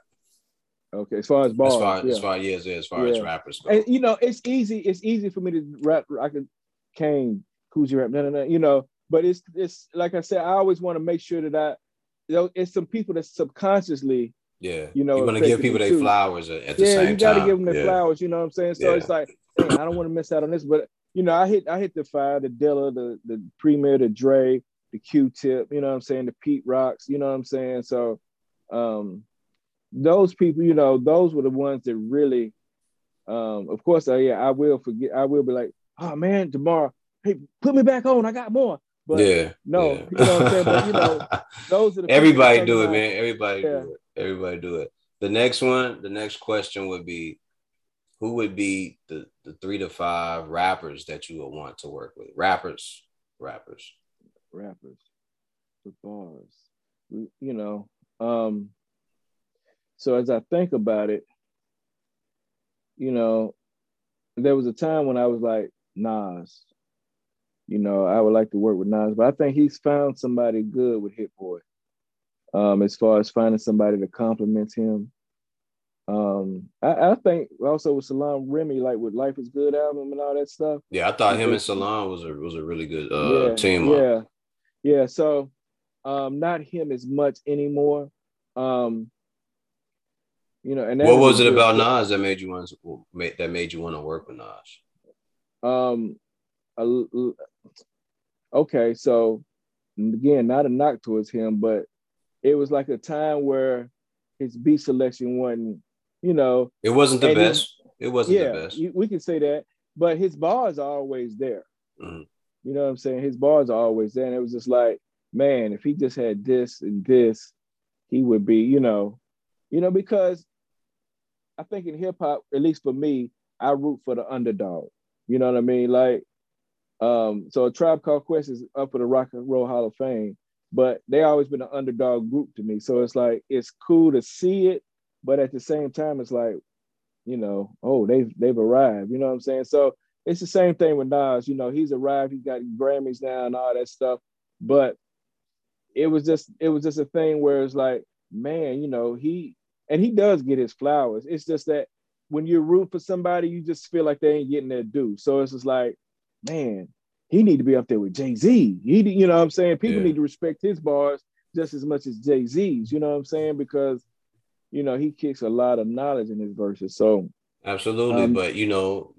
Okay, as far as bars, as far yeah. as far yes, as far yeah. as rappers go. And you know, it's easy. It's easy for me to rap. I could Kane, Kool G Rap, no, no, no. You know, but it's it's like I said. I always want to make sure that I, you know, it's some people that subconsciously, yeah, you know, you want to give people their flowers at the yeah, same time. Yeah, you got to give them their yeah. flowers. You know what I'm saying? So it's like, I don't want to miss out on this, but you know, I hit I hit the fire, the Dilla, the the Premier, the Dre, the Q-Tip. You know what I'm saying? The Pete Rocks. You know what I'm saying? So. um those people, you know, those were the ones that really, um, of course, uh, yeah, I will forget. I will be like, oh man, tomorrow, hey, put me back on. I got more. But yeah, no, yeah. you know what I'm saying. But you know, [laughs] those are the everybody do it, man. Everybody yeah. do it. Everybody do it. The next one, the next question would be, who would be the the three to five rappers that you would want to work with? Rappers, rappers, rappers, the bars. You know, um, so as I think about it, you know, there was a time when I was like, Nas, you know, I would like to work with Nas, but I think he's found somebody good with Hit Boy. Um, as far as finding somebody that complements him. Um, I, I, think also with Salaam Remi, like with Life is Good album and all that stuff. Yeah, I thought him and Salaam was a was a really good uh, yeah, team. Yeah, up. yeah. So, um, not him as much anymore. Um, you know, and what was it about Nas that made you want to, that made you want to work with Nas? Um, okay, so again, not a knock towards him, but it was like a time where his beat selection wasn't, you know, it wasn't the best. It, it wasn't yeah, the best. We can say that, but his bars are always there. Mm-hmm. You know what I'm saying? His bars are always there, and it was just like, man, if he just had this and this, he would be, you know, you know, because I think in hip hop, at least for me, I root for the underdog. You know what I mean? Like, um, so a tribe called Quest is up for the Rock and Roll Hall of Fame, but they always been an underdog group to me. So it's like it's cool to see it, but at the same time, it's like, you know, oh, they've they've arrived. You know what I'm saying? So it's the same thing with Nas. You know, he's arrived. He's got Grammys now and all that stuff. But it was just it was just a thing where it's like, man, you know, he and he does get his flowers. It's just that when you root for somebody, you just feel like they ain't getting their due. So it's just like, man, he need to be up there with Jay Z. He, you know, what I'm saying people yeah. need to respect his bars just as much as Jay Z's. You know what I'm saying? Because you know he kicks a lot of knowledge in his verses. So absolutely, um, but you know,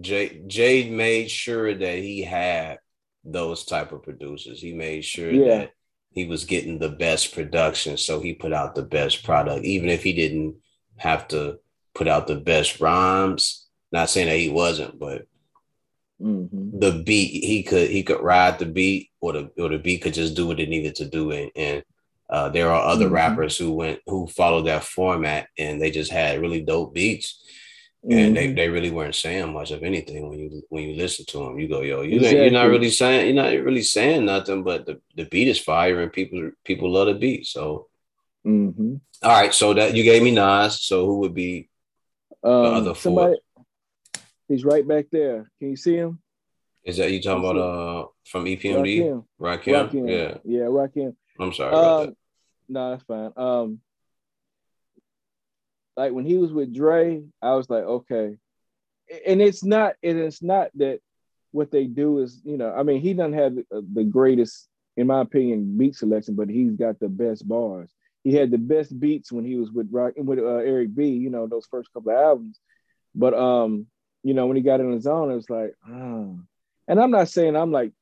Jay Jay made sure that he had those type of producers. He made sure yeah. that he was getting the best production, so he put out the best product, even if he didn't have to put out the best rhymes. Not saying that he wasn't, but mm-hmm. the beat he could he could ride the beat, or the or the beat could just do what it needed to do, and, and uh, there are other mm-hmm. rappers who went who followed that format, and they just had really dope beats and mm-hmm. they, they really weren't saying much of anything when you when you listen to them. You go, yo, you exactly. you're not really saying you're not really saying nothing, but the, the beat is fire and people people love the beat. So, mm-hmm. All right, so that you gave me Nas. So who would be um, the other somebody, four? He's right back there. Can you see him? Is that you talking about uh from EPMD? Rakim. Rakim. Yeah, yeah, Rakim. I'm sorry um, that. No, that's fine. Um, like when he was with Dre, I was like, okay. And it's not, and it's not that what they do is, you know, I mean, he doesn't have the greatest, in my opinion, beat selection, but he's got the best bars. He had the best beats when he was with Rock with uh, Eric B. You know, those first couple of albums. But um, you know, when he got in his own, it was like, ah. And I'm not saying I'm like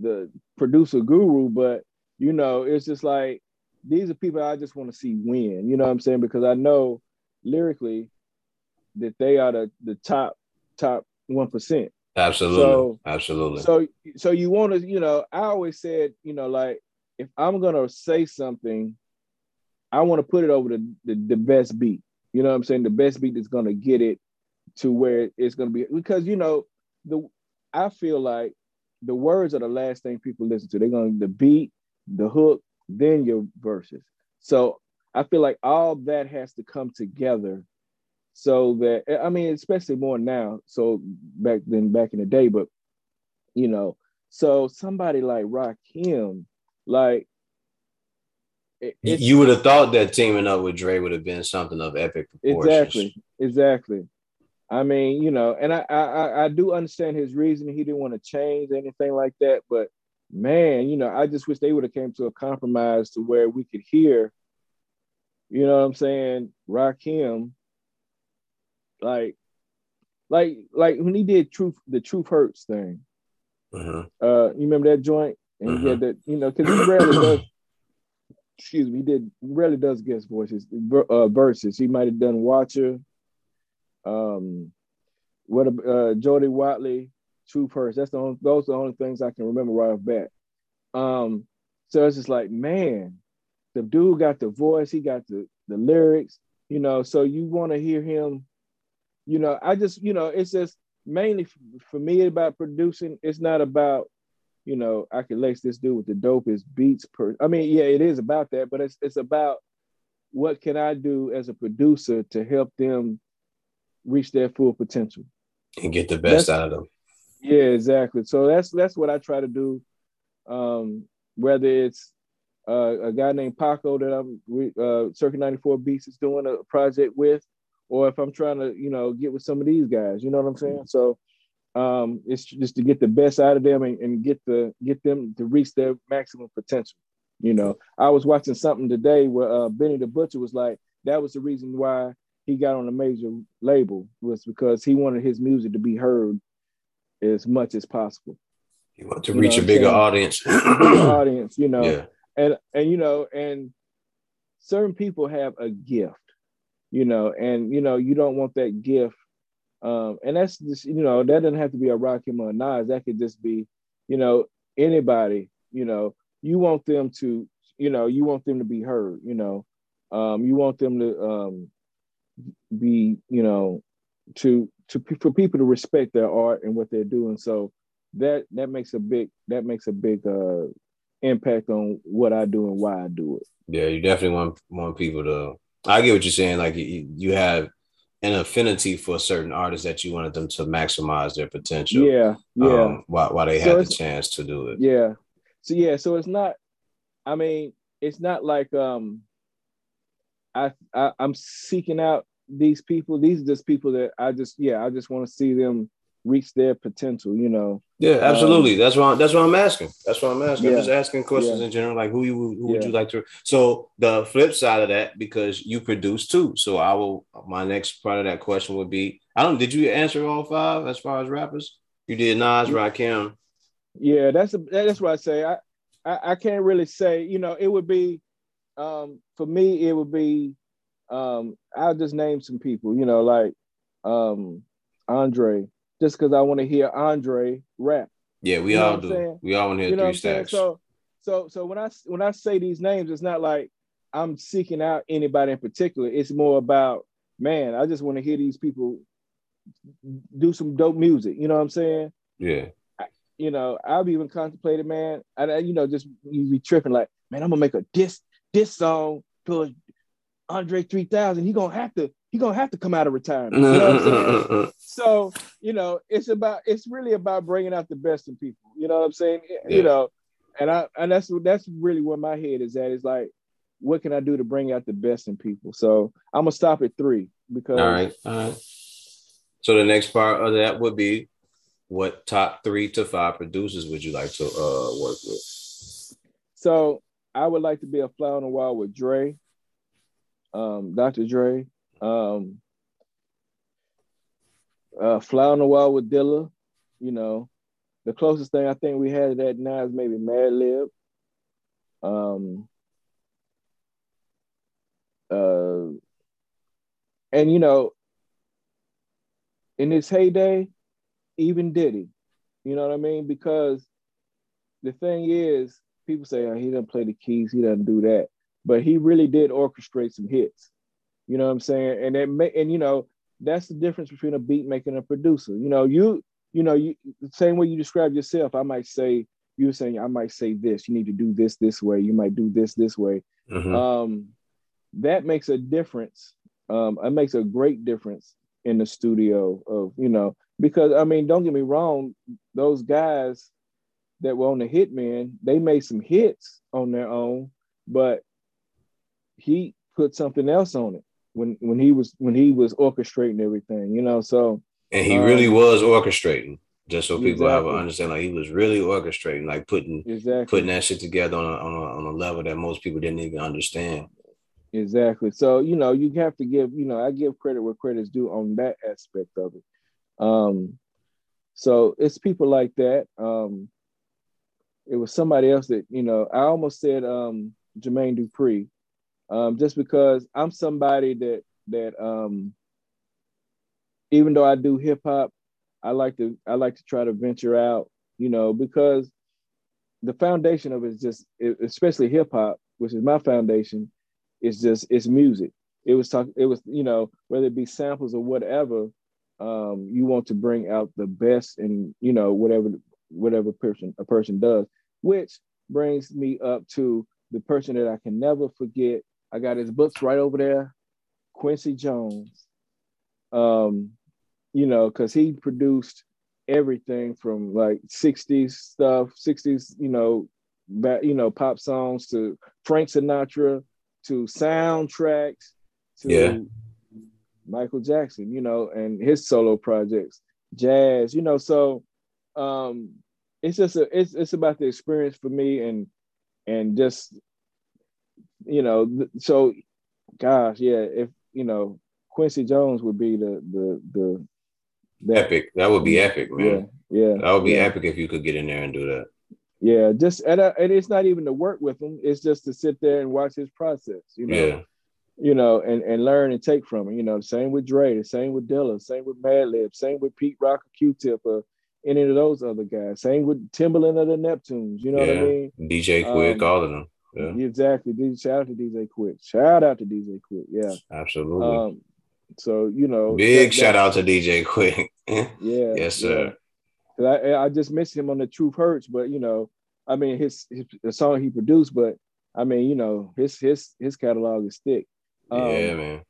the producer guru, but You know, it's just like these are people I just want to see win. You know what I'm saying? Because I know lyrically that they are the, the top top one percent. Absolutely. So, Absolutely. So so you want to, you know, I always said, you know, like if I'm gonna say something, I want to put it over the, the, the best beat. You know what I'm saying? The best beat that's gonna get it to where it's gonna be because you know the I feel like the words are the last thing people listen to. They're going to the beat, the hook, then your verses. So I feel like all that has to come together so that I mean, especially more now. So back then, back in the day, but you know, so somebody like Rakim, like you would have thought that teaming up with Dre would have been something of epic proportions. Exactly, exactly. I mean, you know, and I, I I do understand his reason. He didn't want to change anything like that, but man, you know, I just wish they would have came to a compromise to where we could hear, you know what I'm saying, Rakim, like, like, like when he did truth, the truth hurts thing. Uh-huh. Uh, you remember that joint? And uh-huh. he had that, you know, because he rarely does. Excuse me, he did rarely does guest voices, uh, verses. He might have done Watcher um, what uh, Jody Watley, Truth Hurts. That's the only, those are the only things I can remember right off bat. Um, so it's just like, man, the dude got the voice, he got the the lyrics, you know. So you want to hear him, you know. I just, you know, it's just mainly for me about producing. It's not about, you know, I could lace this dude with the dopest beats per. I mean, yeah, it is about that, but it's it's about what can I do as a producer to help them reach their full potential and get the best that's, out of them. Yeah, exactly. So that's that's what I try to do. Um, whether it's uh, a guy named Paco that I'm uh, Circuit 94 Beats is doing a project with, or if I'm trying to, you know, get with some of these guys, you know what I'm saying? So um, it's just to get the best out of them and, and get the get them to reach their maximum potential. You know, I was watching something today where uh, Benny the Butcher was like, that was the reason why he got on a major label was because he wanted his music to be heard as much as possible. He wanted to you reach a bigger audience. [clears throat] audience, you know. Yeah. And and you know, and certain people have a gift, you know, and you know, you don't want that gift. Um, and that's just, you know, that doesn't have to be a Rakim or a Nas. That could just be, you know, anybody, you know, you want them to, you know, you want them to be heard, you know. Um, you want them to um, be you know to to for people to respect their art and what they're doing. So that that makes a big that makes a big uh impact on what i do and why i do it. Yeah you definitely want want people to i get what you're saying. Like you, you have an affinity for certain artists that you wanted them to maximize their potential yeah yeah. um, while, while they so had the chance to do it. Yeah. So yeah so it's not i mean it's not like um I, I I'm seeking out these people. These are just people that I just yeah I just want to see them reach their potential. You know. Yeah, absolutely. Um, that's why. That's why I'm asking. That's why I'm asking. Yeah, I'm just asking questions yeah. in general, like who you who yeah. would you like to? So the flip side of that, because you produce too. So I will. My next part of that question would be: I don't. Did you answer all five as far as rappers? You did Nas, Rakim. Yeah, that's a, that's what I say. I, I I can't really say. You know, it would be um, for me, it would be um, I'll just name some people, you know, like um, Andre, just because I want to hear Andre rap. Yeah, we you all do. Saying? We all want to hear you know three stacks. So, so, so when I when I say these names, it's not like I'm seeking out anybody in particular. It's more about, man, I just want to hear these people do some dope music. You know what I'm saying? Yeah. you know, I've even contemplated, man. I, you know, just you be tripping like, man, I'm gonna make a diss this song to Andre 3000. He gonna have to he gonna have to come out of retirement. You know [laughs] so you know, it's about it's really about bringing out the best in people. You know what I'm saying? Yeah. You know, and I and that's that's really where my head is at. Is like, what can I do to bring out the best in people? So I'm gonna stop at three because. All right. All right. So the next part of that would be, what top three to five producers would you like to uh, work with? So I would like to be a fly on the wall with Dre, um, Dr. Dre, um, uh, fly on the wall with Dilla. You know, the closest thing I think we had to that now is maybe Madlib. Um, uh, and you know, in his heyday, even Diddy, you know what I mean? Because the thing is, people say oh, he doesn't play the keys, he doesn't do that, but he really did orchestrate some hits. You know what I'm saying? And it may, and you know that's the difference between a beat maker and a producer. You know, you you know you the same way you describe yourself. I might say you were saying I might say this. You need to do this this way. You might do this this way. Mm-hmm. Um, that makes a difference. Um, it makes a great difference in the studio of you know because I mean don't get me wrong, those guys that were on the Hitmen, they made some hits on their own, but he put something else on it when when he was when he was orchestrating everything, you know. So and he um, really was orchestrating. Just so people exactly. have an understanding, like he was really orchestrating, like putting exactly. putting that shit together on a, on a on a level that most people didn't even understand. Exactly. So you know, you have to give you know I give credit where credit's due on that aspect of it. Um, so it's people like that. Um, it was somebody else that you know. I almost said um, Jermaine Dupri, um, just because I'm somebody that that um, even though I do hip hop, I like to I like to try to venture out, you know, because the foundation of it is just, especially hip hop, which is my foundation, is just it's music. It was talk. It was you know whether it be samples or whatever. Um, you want to bring out the best in you know whatever whatever person a person does, which brings me up to the person that I can never forget I got his books right over there. Quincy Jones. Um, you know, because he produced everything from like 60s stuff, 60s, you know, back, you know, pop songs to Frank Sinatra to soundtracks to yeah. Michael Jackson, you know, and his solo projects, jazz, you know, so um it's just a it's it's about the experience for me and and just you know, so gosh, yeah, if you know, Quincy Jones would be the the the that, epic. That would be epic, man. Yeah, yeah. That would be yeah. epic if you could get in there and do that. Yeah, just and, uh, and it's not even to work with him. It's just to sit there and watch his process. You know. Yeah. You know, and, and learn and take from it. You know, same with Dre, the same with Dilla, same with Madlib, same with Pete Rock or Q-Tip or any of those other guys. Same with Timbaland of the Neptunes. You know yeah. what I mean? DJ Quik, um, all of them. Yeah. Exactly. Shout out to DJ Quik. Shout out to DJ Quik. Yeah. Absolutely. Um, so you know, big that, shout that, out to DJ Quik. [laughs] yeah. Yes, sir. Yeah. I I just missed him on the Truth Hurts, but you know, I mean his, his the song he produced, but I mean you know his his his catalog is thick. Um, yeah, man.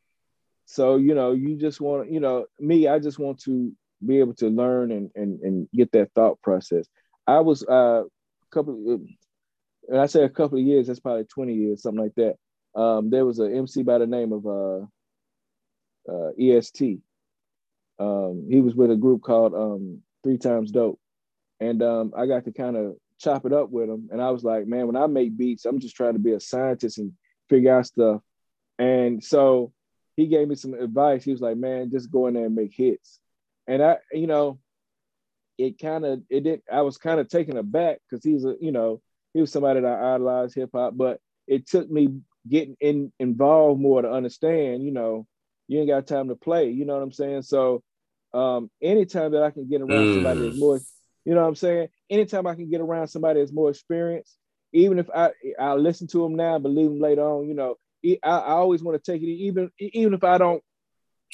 So you know, you just want you know me. I just want to be able to learn and and and get that thought process. I was uh, a couple and I say a couple of years, that's probably 20 years, something like that. Um, there was an MC by the name of uh, uh, EST. Um, he was with a group called um, Three Times Dope. And um, I got to kind of chop it up with him. And I was like, man, when I make beats, I'm just trying to be a scientist and figure out stuff. And so he gave me some advice. He was like, man, just go in there and make hits. And I, you know, it kind of, it did, I was kind of taken aback because he's a, you know, he was somebody that I idolized hip hop, but it took me getting in involved more to understand, you know, you ain't got time to play, you know what I'm saying? So um anytime that I can get around mm. somebody that's more, you know what I'm saying? Anytime I can get around somebody that's more experienced, even if I I listen to him now, believe him later on, you know, I, I always want to take it even even if I don't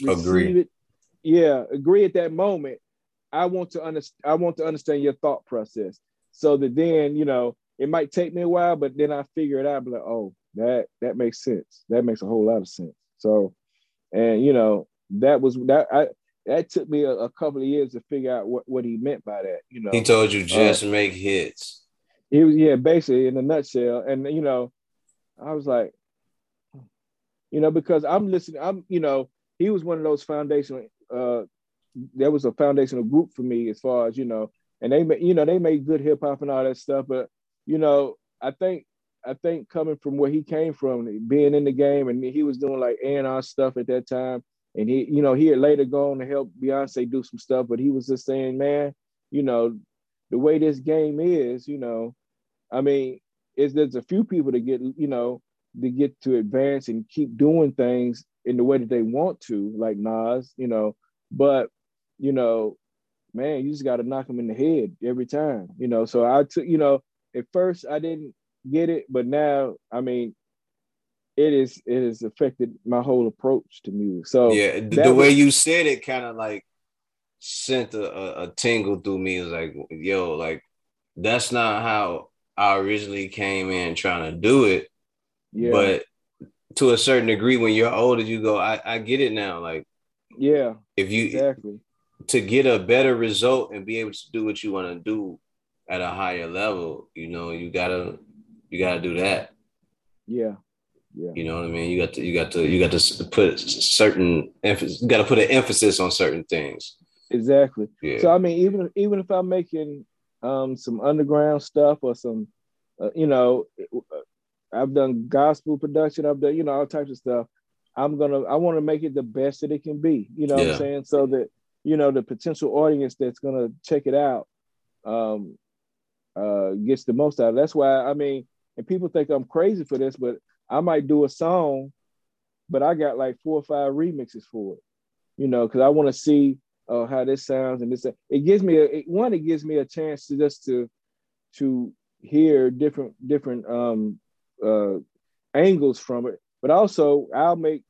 agree it, yeah, agree at that moment. I want to understand I want to understand your thought process so that then, you know, it might take me a while, but then I figure it out. But like, oh, that that makes sense. That makes a whole lot of sense. So, and you know, that was that I that took me a, a couple of years to figure out what what he meant by that. You know, he told you just uh, make hits. He was yeah, basically in a nutshell. And you know, I was like, you know, because I'm listening. I'm you know, he was one of those foundational. uh There was a foundational group for me as far as you know, and they you know they made good hip hop and all that stuff, but you know, I think I think coming from where he came from, being in the game, and he was doing like A&R stuff at that time, and he, you know, he had later gone to help Beyonce do some stuff, but he was just saying, man, you know, the way this game is, you know, I mean, is there's a few people to get you know to get to advance and keep doing things in the way that they want to, like Nas, you know. But you know, man, you just got to knock them in the head every time, you know. So I took, you know, at first I didn't get it, but now, I mean, it is it has affected my whole approach to music. So yeah, the, the way was, you said it kind of like sent a, a, a tingle through me. It was like, yo, like that's not how I originally came in trying to do it. Yeah. But to a certain degree, when you're older, you go, I, I get it now. Like, yeah, if you exactly to get a better result and be able to do what you want to do at a higher level, you know, you gotta you gotta do that. Yeah. Yeah. You know what I mean? You got to you got to you got to put certain emphasis. You got to put an emphasis on certain things. Exactly. Yeah. So I mean, even even if I'm making um, some underground stuff or some, uh, you know, I've done gospel production. I've done you know all types of stuff. I'm gonna I want to make it the best that it can be. You know yeah. what I'm saying? So that you know the potential audience that's gonna check it out um, uh, gets the most out. Of. That's why I mean, and people think I'm crazy for this, but I might do a song, but I got like four or five remixes for it. You know, because I want to see uh, how this sounds and this. It gives me a it, one. It gives me a chance to just to to hear different different um, uh, angles from it. But also, I'll make.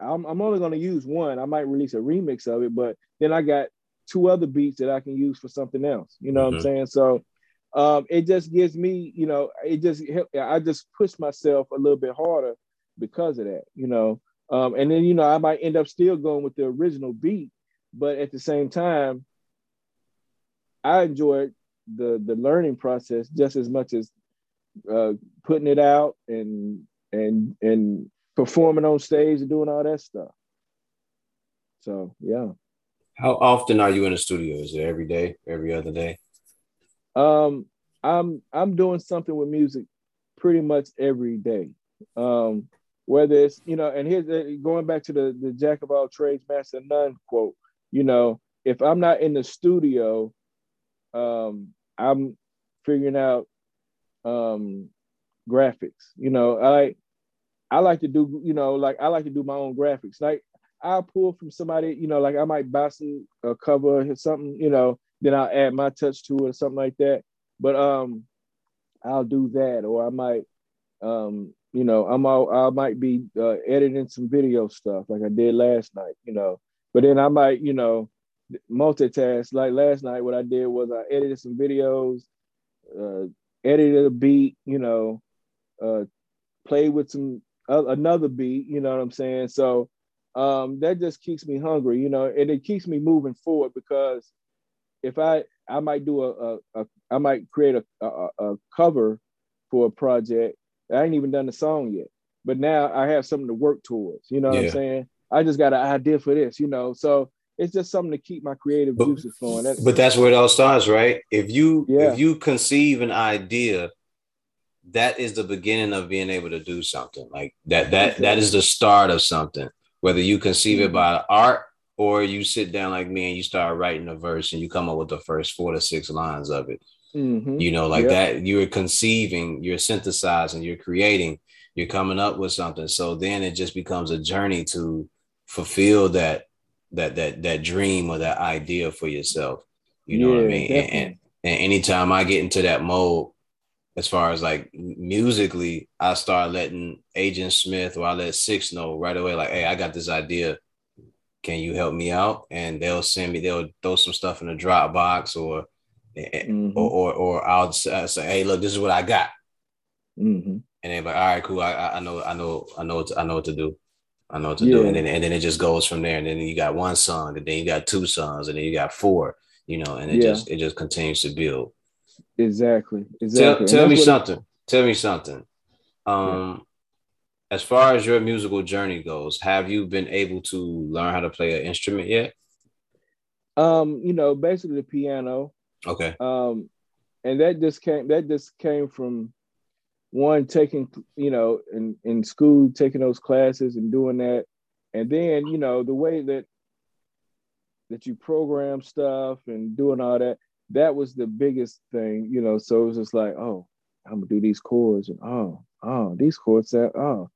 I'm, I'm only going to use one. I might release a remix of it, but then I got two other beats that I can use for something else. You know mm-hmm. what I'm mm-hmm. saying? So um, it just gives me, you know, it just help. I just push myself a little bit harder because of that, you know. Um, and then you know I might end up still going with the original beat, but at the same time, I enjoyed the the learning process just as much as uh, putting it out and and and performing on stage and doing all that stuff. So yeah. How often are you in the studio? Is it every day, every other day? Um, I'm I'm doing something with music pretty much every day. Um, whether it's you know, and here's going back to the the jack of all trades, master none quote. You know, if I'm not in the studio, um, I'm figuring out um graphics. You know, I I like to do, you know, like I like to do my own graphics. Like I'll pull from somebody, you know, like I might buy some a cover or something, you know, then I'll add my touch to it or something like that. But um, I'll do that, or I might, um, you know, I'm all, I might be uh, editing some video stuff like I did last night, you know. But then I might, you know, multitask. Like last night, what I did was I edited some videos, uh, edited a beat, you know, uh, played with some uh, another beat, you know what I'm saying? So um, that just keeps me hungry, you know, and it keeps me moving forward because if I I might do a, a, a I might create a, a, a cover for a project. I ain't even done the song yet, but now I have something to work towards. You know yeah. what I'm saying? I just got an idea for this, you know. So it's just something to keep my creative but, juices flowing. That's, but that's where it all starts, right? If you yeah. if you conceive an idea, that is the beginning of being able to do something. Like that that that is the start of something. Whether you conceive mm-hmm. it by art or you sit down like me and you start writing a verse and you come up with the first four to six lines of it. Mm-hmm. You know, like yep. that, you're conceiving, you're synthesizing, you're creating, you're coming up with something. So then it just becomes a journey to fulfill that that that that dream or that idea for yourself. You know yeah, what I mean? And, and, and anytime I get into that mode, as far as like musically, I start letting Agent Smith or I let Six know right away, like, hey, I got this idea can you help me out? And they'll send me, they'll throw some stuff in a Dropbox or, mm-hmm. or, or, or, I'll say, hey, look, this is what I got. Mm-hmm. And they're like, all right, cool. I, I know, I know, I know, what to, I know what to do. I know what to yeah. do. And then, and then it just goes from there. And then you got one song, and then you got two songs, and then you got four, you know, and it yeah. just, it just continues to build. Exactly. Exactly. Tell, tell me something. Tell me something. Um, as far as your musical journey goes, have you been able to learn how to play an instrument yet? Um, you know, basically the piano. Okay. Um, and that just came that just came from one taking, you know, in, in school, taking those classes and doing that. And then, you know, the way that that you program stuff and doing all that, that was the biggest thing, you know. So it was just like, oh, I'm gonna do these chords and oh, oh, these chords that oh.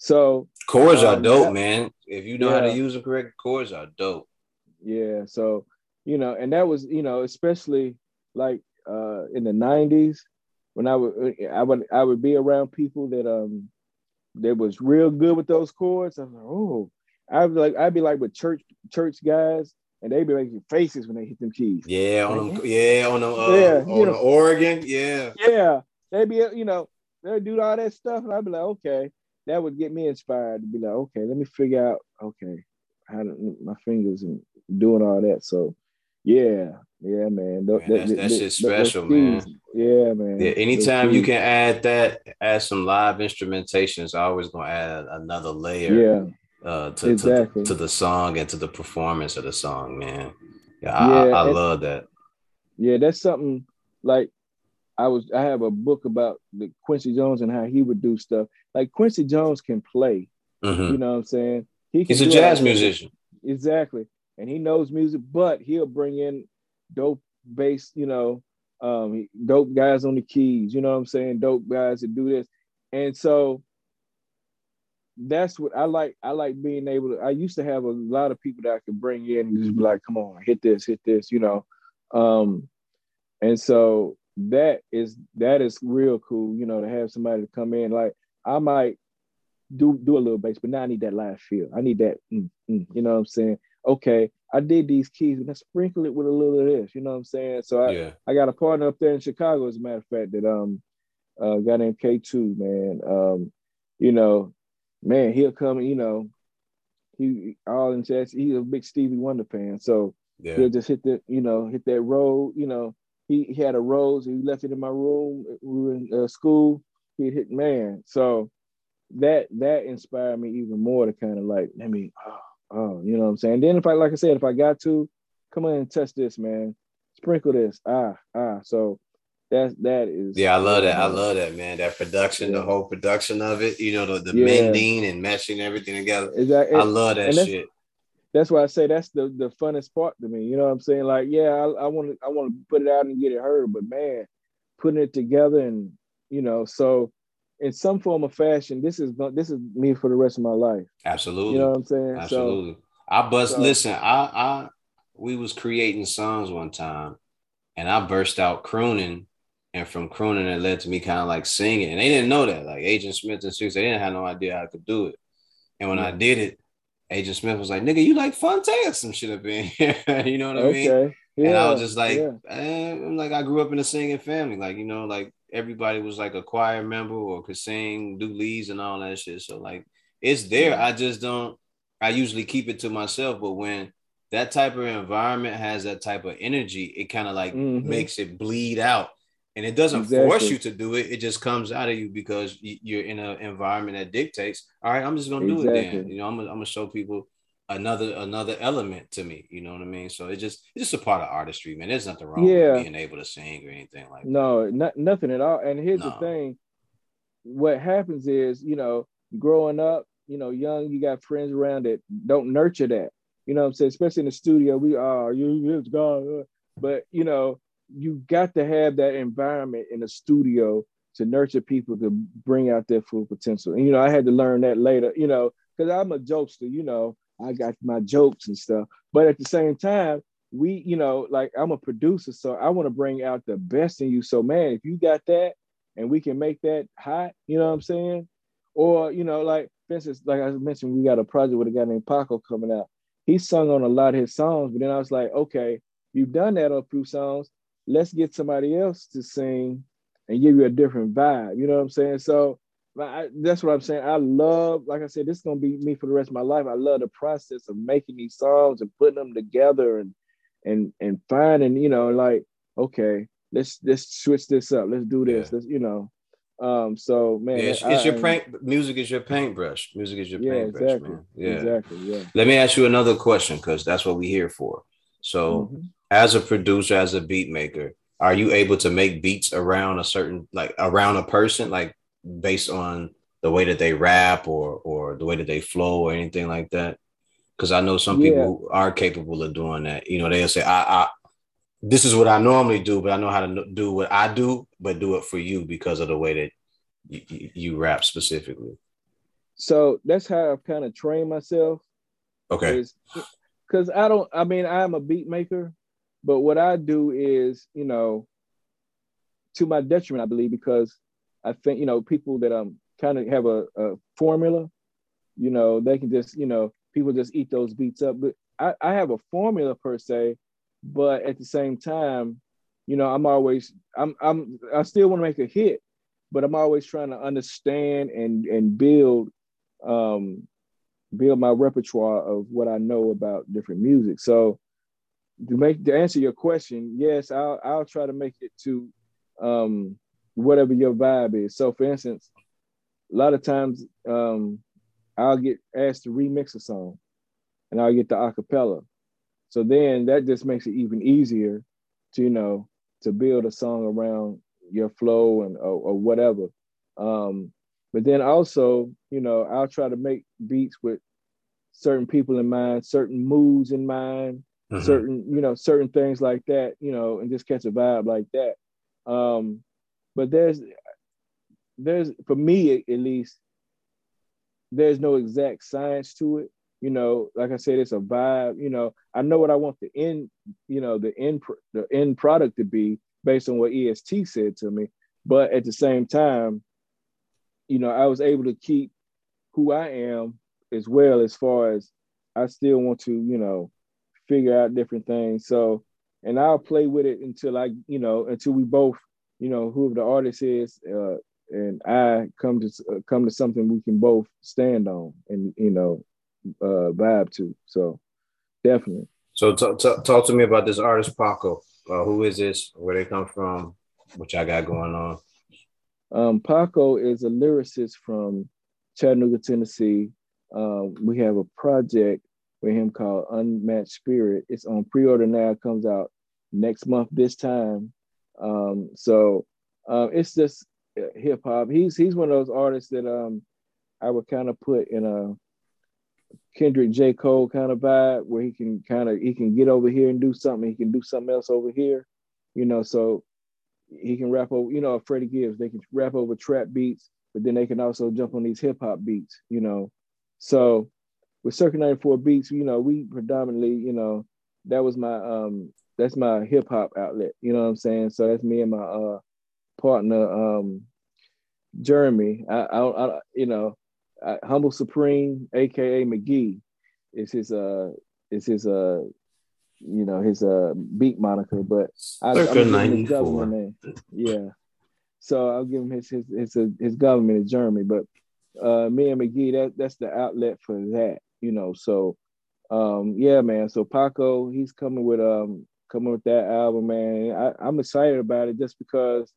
So chords um, are dope, that, man. If you know yeah. how to use them correct chords are dope. Yeah. So, you know, and that was, you know, especially like uh in the 90s when I would I would I would be around people that um that was real good with those chords. I was like, oh, I'd be like I'd be like with church church guys and they'd be making faces when they hit them keys. Yeah, on them, yeah, on the uh, yeah, on the organ, yeah, yeah. They'd be, you know, they do all that stuff, and I'd be like, okay, that would get me inspired to be like, okay, let me figure out, okay, how to my fingers and doing all that. So, yeah, yeah, man, man that's, that's just special, man. Yeah, man. Yeah, anytime you can add that, add some live instrumentation, it's always gonna add another layer. Yeah uh, to, exactly. to, to, the song and to the performance of the song, man. Yeah, I, yeah, I, I love that. Yeah, that's something like I was. I have a book about the Quincy Jones and how he would do stuff. Like Quincy Jones can play. Mm-hmm. You know what I'm saying? He He's a jazz musician. Exactly, and he knows music, but he'll bring in dope bass. You know, um, dope guys on the keys. You know what I'm saying? Dope guys that do this, and so that's what I like. I like being able to. I used to have a lot of people that I could bring in and just be like, "Come on, hit this, hit this," you know. Um, and so that is that is real cool, you know, to have somebody to come in. Like I might do do a little bass, but now I need that live feel. I need that, mm, mm, you know what I'm saying? Okay, I did these keys, but I sprinkle it with a little of this, you know what I'm saying? So I yeah. I got a partner up there in Chicago, as a matter of fact, that um uh, guy named K2, man. Um, you know, man, he'll come, you know, he all in chest. He's a big Stevie Wonder fan, so yeah. he'll just hit the, you know, hit that road. You know, he, he had a rose. He left it in my room. We were in uh, school. He hit man. So that that inspired me even more to kind of like, let me, oh, oh, you know what I'm saying. Then if I, like I said, if I got to, come on and test this, man. Sprinkle this, ah, ah. So that's that is yeah i love that i love that man that production yeah. the whole production of it you know the, the yeah. mending and meshing everything together exactly i love that shit that's why i say that's the the funnest part to me you know what i'm saying like yeah i want to i want to put it out and get it heard but man putting it together and you know so in some form of fashion this is this is me for the rest of my life absolutely you know what i'm saying absolutely so, i bust so, listen i i we was creating songs one time and i burst out crooning and from crooning it led to me kind of like singing. And they didn't know that. Like Agent Smith and Six, they didn't have no idea I could do it. And when. I did it, Agent Smith was like, "Nigga, you like Phonte or some shit up in here." [laughs] you know what I okay. mean? Yeah. And I was just like, yeah. eh, I'm like, I grew up in a singing family. Like, you know, like everybody was like a choir member or could sing, do leads and all that shit. So like, it's there. I just don't. I usually keep it to myself. But when that type of environment has that type of energy, it kind of like mm-hmm. makes it bleed out and it doesn't exactly. force you to do it. It just comes out of you because you're in an environment that dictates. All right, I'm just gonna do exactly. it then. You know, I'm gonna, I'm gonna show people another another element to me. You know what I mean? So it's just it's just a part of artistry, man. There's nothing wrong yeah. with being able to sing or anything like no, that. No, nothing at all. And here's no. the thing: what happens is, you know, growing up, you know, young, you got friends around that don't nurture that. You know what I'm saying? Especially in the studio, we are you it's God. Uh, but you know, you got to have that environment in the studio to nurture people to bring out their full potential. And you know, I had to learn that later, you know, because I'm a jokester, you know, I got my jokes and stuff. But at the same time, we, you know, like I'm a producer, so I want to bring out the best in you. So man, if you got that and we can make that hot, you know what I'm saying? Or, you know, like for instance, like I mentioned, we got a project with a guy named Paco coming out. He sung on a lot of his songs, but then I was like, okay, you've done that on a few songs let's get somebody else to sing and give you a different vibe. You know what I'm saying? So I, that's what I'm saying. I love, like I said, this is gonna be me for the rest of my life. I love the process of making these songs and putting them together and and and finding, you know, like okay, let's let's switch this up. Let's do this. Yeah. Let's, you know. Um, so man, yeah, it's, it's your paint. Music is your paintbrush. Music is your yeah, paintbrush, exactly. man. Yeah, exactly. Yeah. Let me ask you another question because that's what we're here for. So, mm-hmm as a producer, as a beat maker, are you able to make beats around a certain like around a person, like based on the way that they rap or or the way that they flow or anything like that? Because I know some yeah. people are capable of doing that. You know, they'll say, I, I this is what I normally do, but I know how to do what I do, but do it for you because of the way that you, you rap specifically. So that's how I've kind of trained myself. Okay. Because I don't, I mean, I'm a beat maker, but what I do is, you know, to my detriment, I believe, because I think, you know, people that um kind of have a, a formula, you know, they can just, you know, people just eat those beats up. But I, I have a formula per se, but at the same time, you know, I'm always I'm I'm I still want to make a hit, but I'm always trying to understand and and build um build my repertoire of what I know about different music. So to make to answer your question, yes, I'll I'll try to make it to um whatever your vibe is. So for instance, a lot of times um I'll get asked to remix a song and I'll get the acapella. So then that just makes it even easier to, you know, to build a song around your flow and or, or whatever. Um, but then also, you know, I'll try to make beats with certain people in mind, certain moods in mind, mm-hmm. certain, you know, certain things like that, you know, and just catch a vibe like that. Um, but there's there's for me at least, there's no exact science to it you know like i said it's a vibe you know i know what i want the end you know the end the end product to be based on what est said to me but at the same time you know i was able to keep who i am as well as far as i still want to you know figure out different things so and i'll play with it until i you know until we both you know whoever the artist is uh, and i come to uh, come to something we can both stand on and you know uh, vibe to. So definitely. So t- t- talk to me about this artist Paco. Uh, who is this? Where they come from? What y'all got going on? Um, Paco is a lyricist from Chattanooga, Tennessee. Um, we have a project with him called Unmatched Spirit. It's on pre-order now. Comes out next month this time. Um, so uh, it's just uh, hip hop. He's he's one of those artists that um, I would kind of put in a Kendrick J. Cole kind of vibe where he can kind of he can get over here and do something, he can do something else over here, you know. So he can rap over, you know, Freddie Gibbs, they can rap over trap beats, but then they can also jump on these hip hop beats, you know. So with Circa 94 beats, you know, we predominantly, you know, that was my um that's my hip hop outlet, you know what I'm saying? So that's me and my uh partner um Jeremy. I, I, I you know, uh, Humble Supreme, aka McGee, is his uh is his uh you know his uh beat moniker, but I, I'm his government name. Yeah, so I'll give him his his his his, government is Jeremy, but uh me and McGee that that's the outlet for that, you know. So um yeah, man. So Paco, he's coming with um coming with that album, man. I, I'm excited about it just because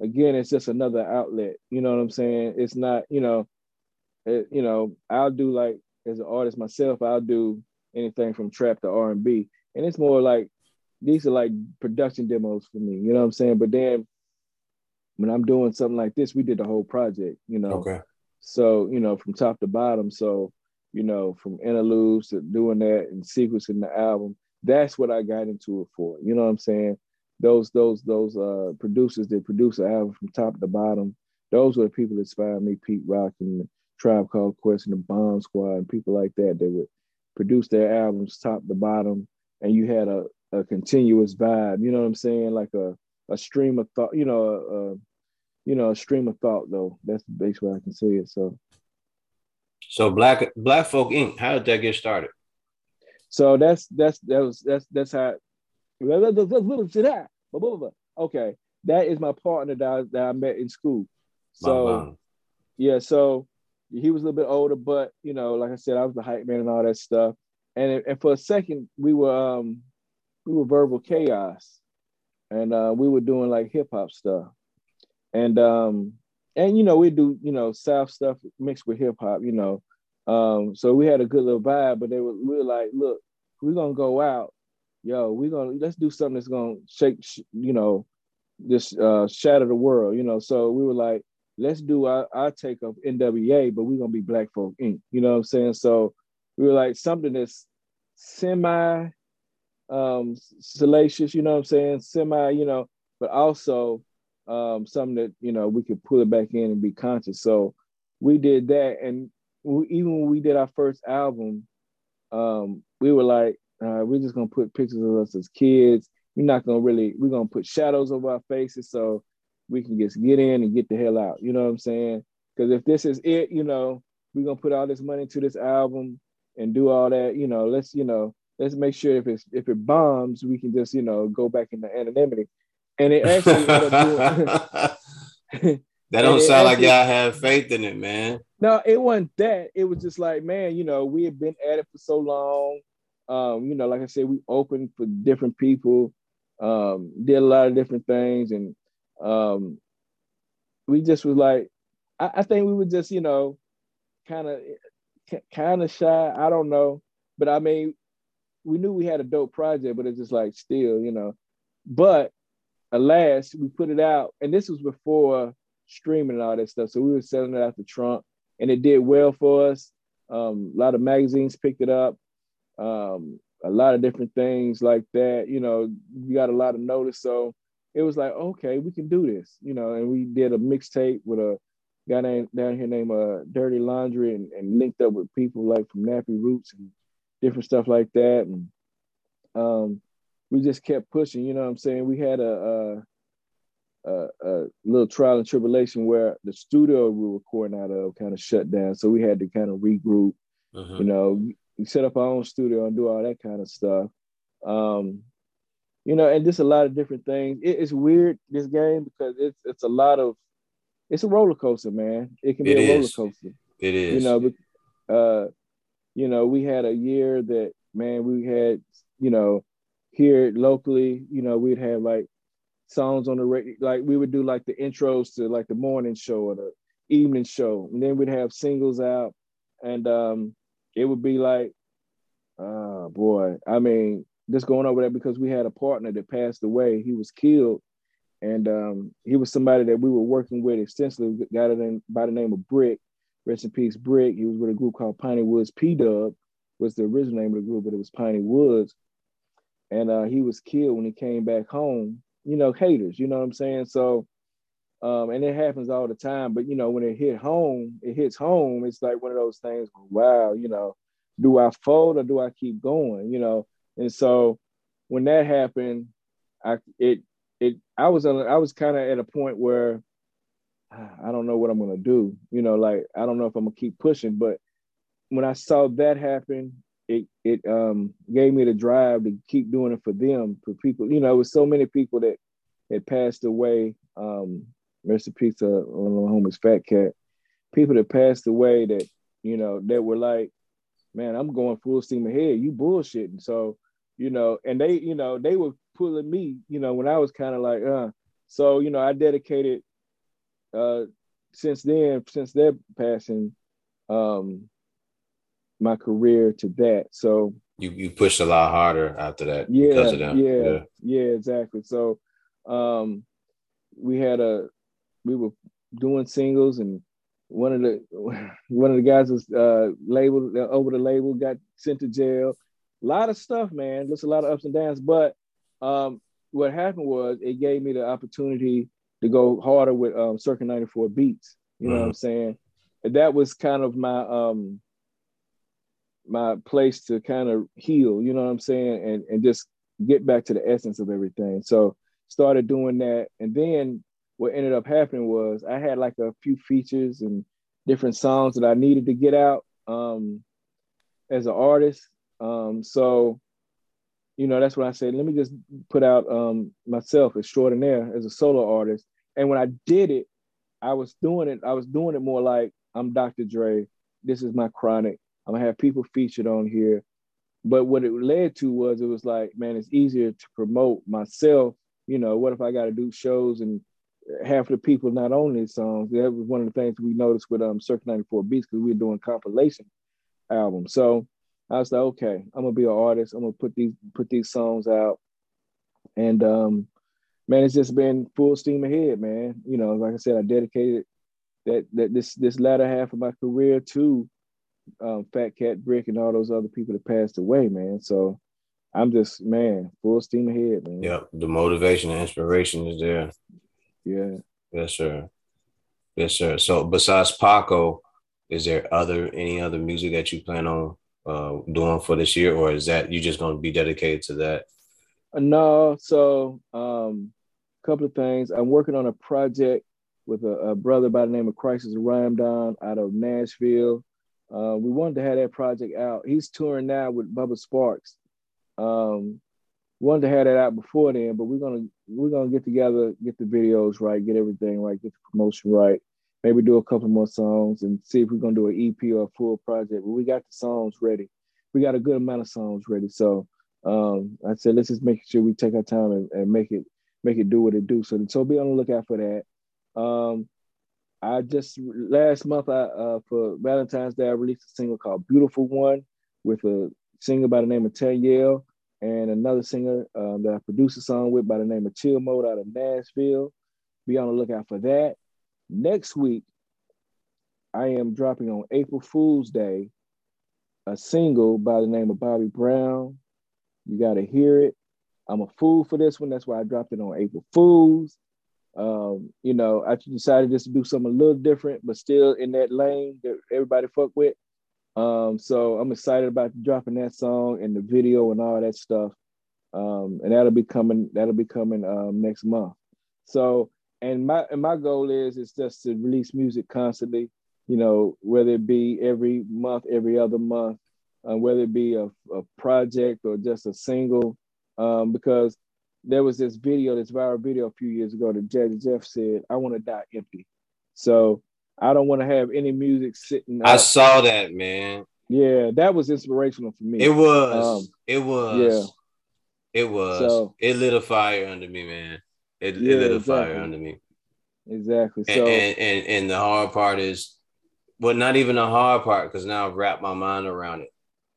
again, it's just another outlet. You know what I'm saying? It's not, you know, it, you know, I'll do like as an artist myself, I'll do anything from trap to R and B, and it's more like these are like production demos for me. You know what I'm saying? But then when I'm doing something like this, we did the whole project. You know, okay. So you know, from top to bottom. So you know, from interludes to doing that and sequencing the album. That's what I got into it for. You know what I'm saying? Those those those uh producers that produce an album from top to bottom. Those were the people that inspired me, Pete Rock and Tribe Called Quest and the Bomb Squad and people like that. They would produce their albums top to bottom, and you had a, a continuous vibe. You know what I'm saying? Like a a stream of thought. You know, a, you know a stream of thought. Though that's basically I can say it. So. So Black Black Folk Inc. How did that get started? So that's that's that was that's that's how. Okay, that is my partner that I, that I met in school. So, yeah, so he was a little bit older, but you know, like I said, I was the hype man and all that stuff. And and for a second, we were um we were verbal chaos, and uh, we were doing like hip hop stuff, and um and you know we do you know south stuff mixed with hip hop, you know. Um, so we had a good little vibe, but they were we were like, look, we're gonna go out, yo, we're gonna let's do something that's gonna shake, you know, just uh, shatter the world, you know. So we were like, let's do our, our take of NWA, but we're gonna be Black Folk Inc. You know what I'm saying? So we were like something that's semi um, salacious, you know what I'm saying, semi, you know, but also um, something that you know we could pull it back in and be conscious. So we did that, and we, even when we did our first album, um, we were like, uh, we're just gonna put pictures of us as kids. We're not gonna really, we're gonna put shadows over our faces so we can just get in and get the hell out. You know what I'm saying? Because if this is it, you know, we're gonna put all this money into this album and do all that. You know, let's you know, let's make sure if it's if it bombs, we can just you know go back into anonymity. And [laughs] it [laughs] actually doing. that don't sound actually, like y'all have faith in it, man. No, it wasn't that. It was just like, man, you know, we had been at it for so long. Um, you know, like I said, we opened for different people, um, did a lot of different things, and um, we just was like, I, I think we were just, you know, kind of kind of shy. I don't know, but I mean, we knew we had a dope project, but it's just like still, you know. But alas, we put it out, and this was before streaming and all that stuff. So we were selling it out the trunk, and it did well for us. Um, a lot of magazines picked it up. Um, a lot of different things like that. You know, we got a lot of notice. So it was like, okay, we can do this, you know, and we did a mixtape with a guy named, down here named uh, Dirty Laundry and, and linked up with people like from Nappy Roots and different stuff like that. And um, we just kept pushing, you know what I'm saying? We had a, a, a, a little trial and tribulation where the studio we were recording out of kind of shut down. So we had to kind of regroup, uh-huh. you know, we set up our own studio and do all that kind of stuff. Um, you know, and just a lot of different things. It, it's weird this game because it's it's a lot of it's a roller coaster, man. It can be it a roller coaster. It is. You know, but uh, you know, we had a year that man, we had, you know, here locally, you know, we'd have like songs on the radio, like we would do like the intros to like the morning show or the evening show, and then we'd have singles out, and um, it would be like, oh boy, I mean, just going over that because we had a partner that passed away. He was killed and um, he was somebody that we were working with extensively. Got it in by the name of Brick. Rest in peace, Brick. He was with a group called Piney Woods. P Dub was the original name of the group, but it was Piney Woods. And uh, he was killed when he came back home. You know, haters. You know what I'm saying? So, um, and it happens all the time. But you know, when it hit home, it hits home. It's like one of those things. Wow, you know, do I fold or do I keep going? You know, and so when that happened, I it it I was on I was kind of at a point where I don't know what I'm gonna do. You know, like I don't know if I'm gonna keep pushing. But when I saw that happen, it it um gave me the drive to keep doing it for them, for people. You know, with so many people that had passed away. Um, rest in peace to one Fat Cat. People that passed away that you know that were like, man, I'm going full steam ahead. You bullshitting. So you know, and they, you know, they were pulling me, you know, when I was kind of like, uh. So, you know, I dedicated uh since then, since their passing, um, my career to that. So you you pushed a lot harder after that yeah, because of them. Yeah, yeah, yeah, exactly. So um we had a we were doing singles and one of the [laughs] one of the guys was uh labeled uh, over the label got sent to jail a lot of stuff, man. Just a lot of ups and downs. But um, what happened was it gave me the opportunity to go harder with um, Circa 94 Beats. You know what I'm mm-hmm. saying? And that was kind of my um my place to kind of heal, you know what I'm saying, and and just get back to the essence of everything. So started doing that, and then what ended up happening was I had like a few features and different songs that I needed to get out um, as an artist, um, so, you know, that's what I said. Let me just put out um, myself extraordinaire as a solo artist. And when I did it, I was doing it. I was doing it more like I'm Dr. Dre. This is my chronic. I'm gonna have people featured on here. But what it led to was it was like, man, it's easier to promote myself. You know, what if I got to do shows and half the people not on these songs? That was one of the things we noticed with um Circa 94 Beats because we were doing compilation albums. So I was like, okay, I'm gonna be an artist. I'm gonna put these put these songs out, and um, man, it's just been full steam ahead, man. You know, like I said, I dedicated that that this this latter half of my career to um, Fat Cat Brick and all those other people that passed away, man. So I'm just man, full steam ahead, man. Yep, the motivation and inspiration is there. Yeah. Yes, sir. Yes, sir. So besides Paco, is there other any other music that you plan on uh, doing for this year, or is that you just going to be dedicated to that? Uh, no. So, um, a couple of things. I'm working on a project with a, a brother by the name of Crisis Rhyme out of Nashville. Uh, we wanted to have that project out. He's touring now with Bubba Sparxxx. Um, wanted to have that out before then, but we're gonna we're gonna get together, get the videos right, get everything right, get the promotion right, maybe do a couple more songs and see if we're gonna do an EP or a full project. But we got the songs ready. We got a good amount of songs ready. So um, I said let's just make sure we take our time and, and make it make it do what it do. So so be on the lookout for that. Um, I just last month I uh, for Valentine's Day I released a single called "Beautiful One" with a singer by the name of Tanyelle and another singer um, that I produced a song with by the name of Chill Mode out of Nashville. Be on the lookout for that. Next week, I am dropping on April Fool's Day a single by the name of Bobby Brown. You got to hear it. I'm a fool for this one. That's why I dropped it on April Fools. Um, you know, I decided just to do something a little different, but still in that lane that everybody fuck with. Um, so I'm excited about dropping that song and the video and all that stuff. Um, and that'll be coming, that'll be coming um, next month. So, and my and my goal is is just to release music constantly, you know, whether it be every month, every other month, uh, whether it be a, a project or just a single, um, because there was this video, this viral video a few years ago that Jazzy Jeff said, I want to die empty. So I don't want to have any music sitting. I saw that, man. Yeah, that was inspirational for me. It was. Um, it was. Yeah. It was. So, it lit a fire under me, man. It, yeah, it lit a exactly. fire under me. Exactly. So and, and, and and the hard part is, well, not even the hard part because now I've wrapped my mind around it.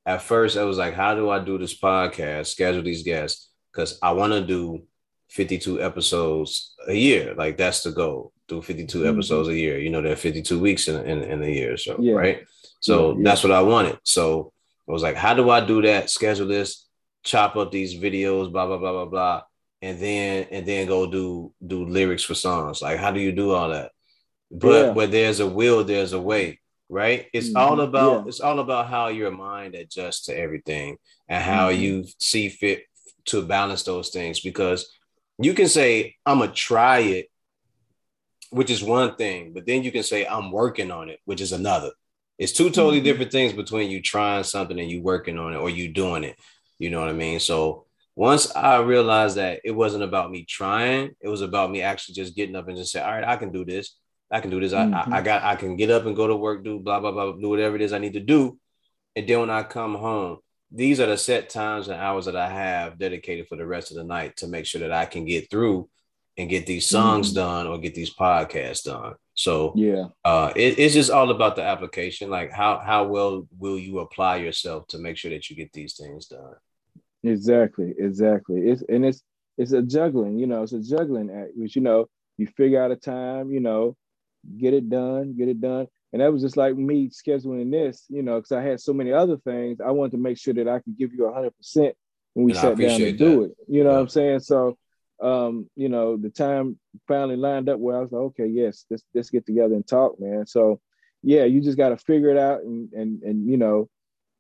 At first, I was like, "How do I do this podcast? Schedule these guests because I want to do 52 episodes a year. Like that's the goal. Do 52 mm-hmm. episodes a year. You know, there are 52 weeks in, in, in a year. So, yeah. right. So yeah, that's what I wanted. So I was like, how do I do that? Schedule this, chop up these videos, blah, blah, blah, blah, blah. And then, and then go do, do lyrics for songs. Like, how do you do all that? But yeah. where there's a will, there's a way right it's mm-hmm. all about yeah. it's all about how your mind adjusts to everything and how mm-hmm. you see fit to balance those things because you can say i'm gonna try it which is one thing but then you can say i'm working on it which is another. It's two totally mm-hmm. different things between you trying something and you working on it or you doing it. You know what i mean? So once i realized that it wasn't about me trying it was about me actually just getting up and just say all right i can do this. I can do this. Mm-hmm. I, I got i can get up and go to work do blah blah blah do whatever it is i need to do. And then when i come home these are the set times and hours that I have dedicated for the rest of the night to make sure that I can get through and get these songs mm done or get these podcasts done. So yeah, uh, it, it's just all about the application. Like how how well will you apply yourself to make sure that you get these things done? Exactly, exactly. It's and it's it's a juggling. You know, it's a juggling act. Which you know, you figure out a time. You know, get it done, get it done. And that was just like me scheduling this, you know, because I had so many other things. I wanted to make sure that I could give you 100% when we and sat down to that. do it. You know yeah. what I'm saying? So, um, you know, the time finally lined up where I was like, okay, yes, let's, let's get together and talk, man. So, yeah, you just got to figure it out and, and, and, you know,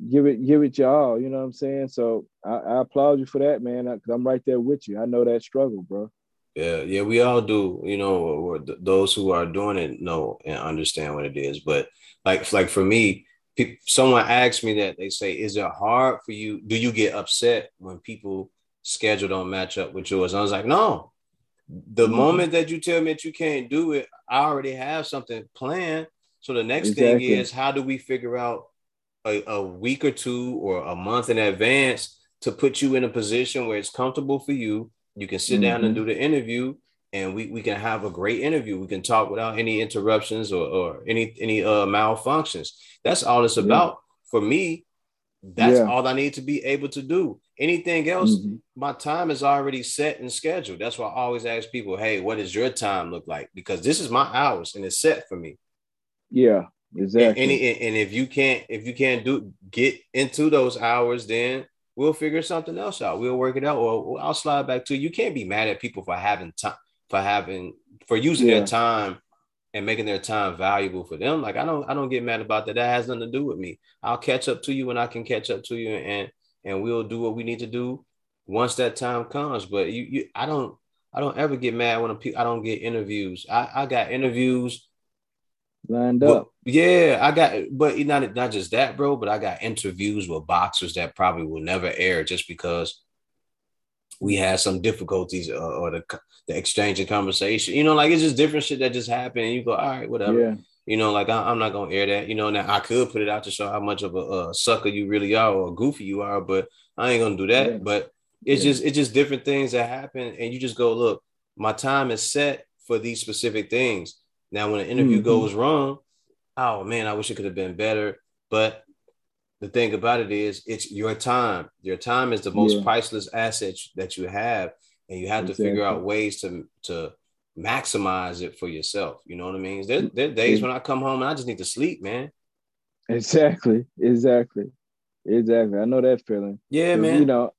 give it, give it your all, you know what I'm saying? So I, I applaud you for that, man, because I'm right there with you. I know that struggle, bro. Yeah, yeah, we all do. You know, those who are doing it know and understand what it is. But like, like for me, someone asked me that they say, "Is it hard for you? Do you get upset when people schedule don't match up with yours?" I was like, "No. The mm-hmm. moment that you tell me that you can't do it, I already have something planned. So the next exactly. thing is, how do we figure out a, a week or two or a month in advance to put you in a position where it's comfortable for you?" You can sit mm-hmm. down and mm-hmm. do the interview and we, we can have a great interview. We can talk without any interruptions or, or any any uh, malfunctions. That's all it's about. Yeah. For me, that's yeah. all I need to be able to do. Anything else, mm-hmm. my time is already set and scheduled. That's why I always ask people, hey, what does your time look like? Because this is my hours and it's set for me. Yeah, exactly. And, and, and if you can't, if you can't do get into those hours, then we'll figure something else out. We'll work it out, or I'll slide back to you. You can't be mad at people for having time, for having, for using yeah. their time and making their time valuable for them. Like I don't, I don't get mad about that. That has nothing to do with me. I'll catch up to you when I can catch up to you, and and we'll do what we need to do once that time comes. But you, you I don't, I don't ever get mad when I don't get interviews. I, I got interviews lined up. yeah, I got, but not not just that, bro. But I got interviews with boxers that probably will never air just because we had some difficulties uh, or the the exchange of conversation. You know, like it's just different shit that just happened, and you go, all right, whatever. Yeah. You know, like I, am not gonna air that. You know, now I could put it out to show how much of a, a sucker you really are or goofy you are, but I ain't gonna do that. Yeah. But it's yeah. just it's just different things that happen, and you just go, look, my time is set for these specific things. Now, when an interview mm-hmm. goes wrong, oh man, I wish it could have been better. But the thing about it is, it's your time. Your time is the most yeah. priceless asset that you have, and you have exactly. to figure out ways to to maximize it for yourself. You know what I mean? There, there are days when I come home and I just need to sleep, man. Exactly, exactly, exactly. I know that feeling. Yeah, man. You know,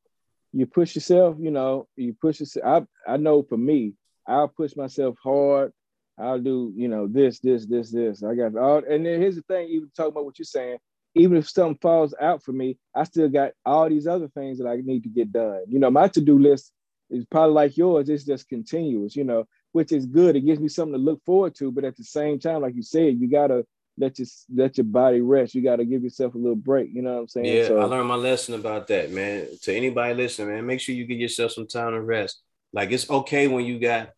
you push yourself. You know, you push yourself. I I know for me, I'll push myself hard I'll do, you know, this, this, this, this. I got all, and then here's the thing, even talking about what you're saying, even if something falls out for me, I still got all these other things that I need to get done. You know, my to-do list is probably like yours, it's just continuous, you know, which is good. It gives me something to look forward to, but at the same time, like you said, you gotta let your let your body rest. You gotta give yourself a little break. You know what I'm saying? Yeah, so, I learned my lesson about that, man. To anybody listening, man, make sure you give yourself some time to rest. Like it's okay when you got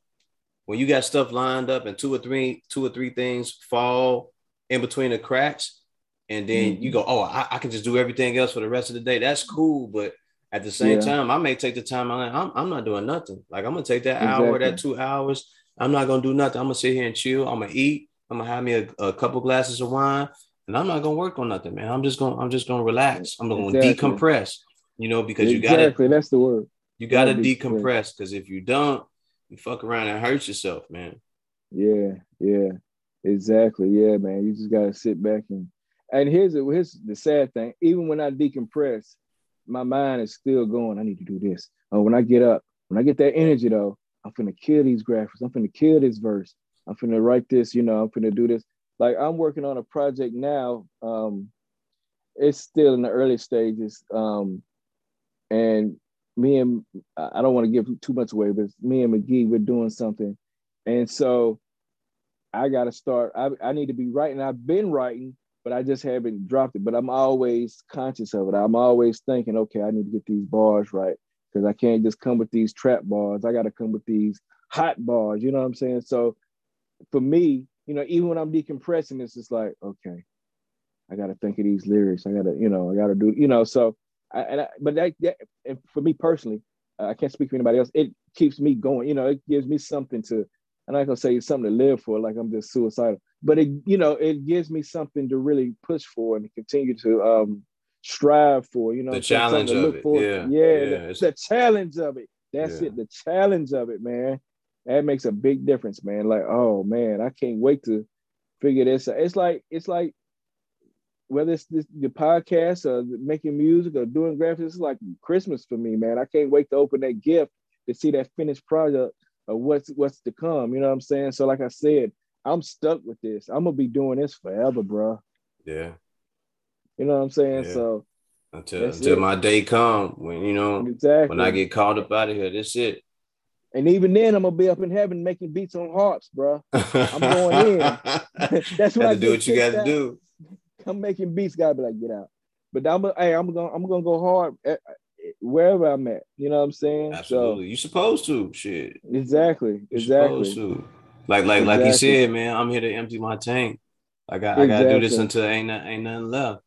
when you got stuff lined up and two or three two or three things fall in between the cracks and then mm-hmm. you go oh I, I, can just do everything else for the rest of the day. That's cool but at the same yeah. time i may take the time I'm, I'm, not doing nothing. Like i'm gonna take that exactly. hour that two hours. I'm not gonna do nothing. I'm gonna sit here and chill. I'm gonna eat. I'm gonna have me a, a couple glasses of wine and i'm not gonna work on nothing man. I'm just gonna i'm just gonna relax. I'm gonna exactly. decompress you know because you gotta exactly. That's the word. You gotta decompress. because if you don't you fuck around and hurt yourself, man. Yeah, yeah, exactly. Yeah, man. You just gotta sit back and and here's the, here's the sad thing. Even when I decompress, my mind is still going. I need to do this. Oh, when I get up, when I get that energy though, I'm gonna kill these graphics. I'm gonna kill this verse. I'm gonna write this. You know, I'm gonna do this. Like I'm working on a project now. Um, it's still in the early stages. Um, and me and I don't want to give too much away, but me and McGee, we're doing something. And so I got to start. I, I need to be writing. I've been writing, but I just haven't dropped it. But I'm always conscious of it. I'm always thinking, okay, I need to get these bars right because I can't just come with these trap bars. I got to come with these hot bars. You know what I'm saying? So for me, you know, even when I'm decompressing, it's just like, okay, I got to think of these lyrics. I got to, you know, I got to do, you know, so I, and I, but that, that for me personally, uh, I can't speak for anybody else. It keeps me going. You know, it gives me something to. I'm not gonna say something to live for, like I'm just suicidal. But it, you know, it gives me something to really push for and continue to um strive for. You know, the challenge of it. For. Yeah, yeah, yeah the, the, challenge of it. That's yeah. it. The challenge of it, man. That makes a big difference, man. Like, oh man, I can't wait to figure this out. It's like it's like whether it's this, the podcast or making music or doing graphics, it's like Christmas for me, man. I can't wait to open that gift to see that finished product of what's what's to come. You know what I'm saying? So, like I said, I'm stuck with this. I'm gonna be doing this forever, bro. Yeah. You know what I'm saying? Yeah. So until until it. my day come when you know exactly. when I get called up out of here, that's it. And even then, I'm gonna be up in heaven making beats on harps, bro. I'm going in. [laughs] [laughs] that's what I do. What you got to do. I'm making beats, gotta be like, get out. But I'm hey, I'm gonna I'm gonna go hard at, wherever I'm at. You know what I'm saying? Absolutely. So, you supposed to shit. Exactly. You exactly. To. Like like exactly. like you said, man. I'm here to empty my tank. Like I, exactly. I gotta do this until ain't ain't nothing left.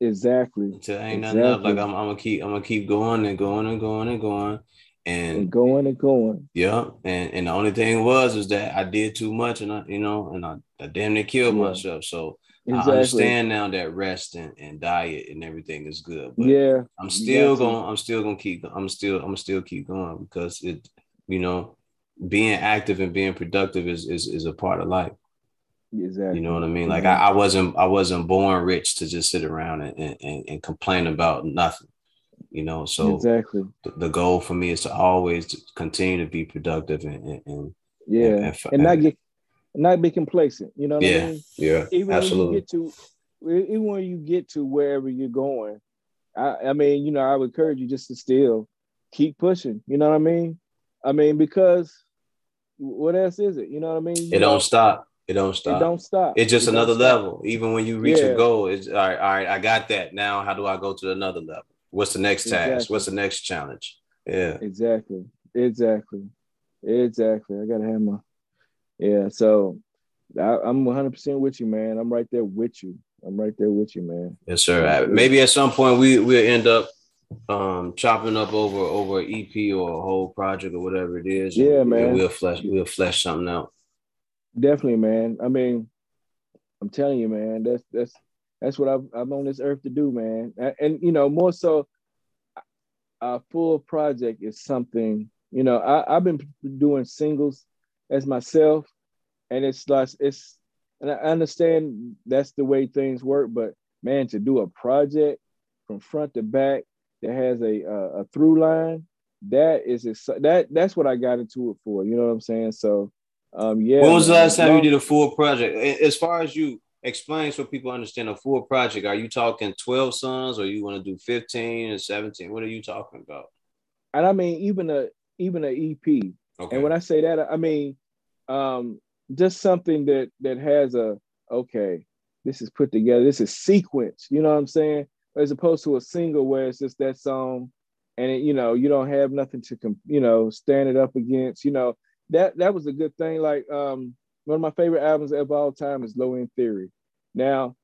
Exactly. Until ain't nothing left. Like I'm, I'm gonna keep I'm gonna keep going and going and going and going. And, and going and going. Yeah. And and the only thing was is that I did too much and I, you know, and I, I damn near killed yeah. myself. So Exactly. I understand now that rest and, and diet and everything is good. But yeah, I'm still gonna, I'm still gonna keep. I'm still. I'm still keep going because it. You know, being active and being productive is is, is a part of life. Exactly. You know what I mean? Like I, mm-hmm. I wasn't. I wasn't born rich to just sit around and, and, and complain about nothing. You know, so exactly the, the goal for me is to always continue to be productive and, and, and yeah, and, and, and, not get not be complacent. You know yeah, I mean? Yeah, even absolutely. when you get to even when you get to wherever you're going, I, I mean, you know, I would encourage you just to still keep pushing. You know what I mean? I mean, because what else is it? You know what I mean? You it don't stop. It don't stop. It don't stop. It's just it another level. Even when you reach yeah. a goal, it's all right. All right, I got that. Now, how do I go to another level? What's the next exactly. task? What's the next challenge? Yeah. Exactly. Exactly. Exactly. I gotta have my. Yeah. So, I, I'm 100 percent with you, man. I'm right there with you. I'm right there with you, man. Yes, sir. Maybe at some point we we'll end up um chopping up over over an EP or a whole project or whatever it is. Yeah, and, man. And we'll flesh we'll flesh something out. Definitely, man. I mean, I'm telling you, man. That's that's that's what I've, I'm on this earth to do, man. And, and you know, more so, a full project is something. You know, I, I've been doing singles as myself, and it's like it's. And I understand that's the way things work, but man, to do a project from front to back that has a a, a through line, that is that that's what I got into it for. You know what I'm saying? So, um, yeah. When was the last time you did a full project? As far as you explain so people understand a full project, are you talking 12 songs or you want to do 15 and 17? What are you talking about? And I mean, even a even an EP. Okay. And when I say that, I mean um just something that that has a okay, this is put together, this is sequence, you know what I'm saying? As opposed to a single where it's just that song and it, you know, you don't have nothing to you know, stand it up against, you know. That that was a good thing. Like um one of my favorite albums of all time is Low End Theory. Now,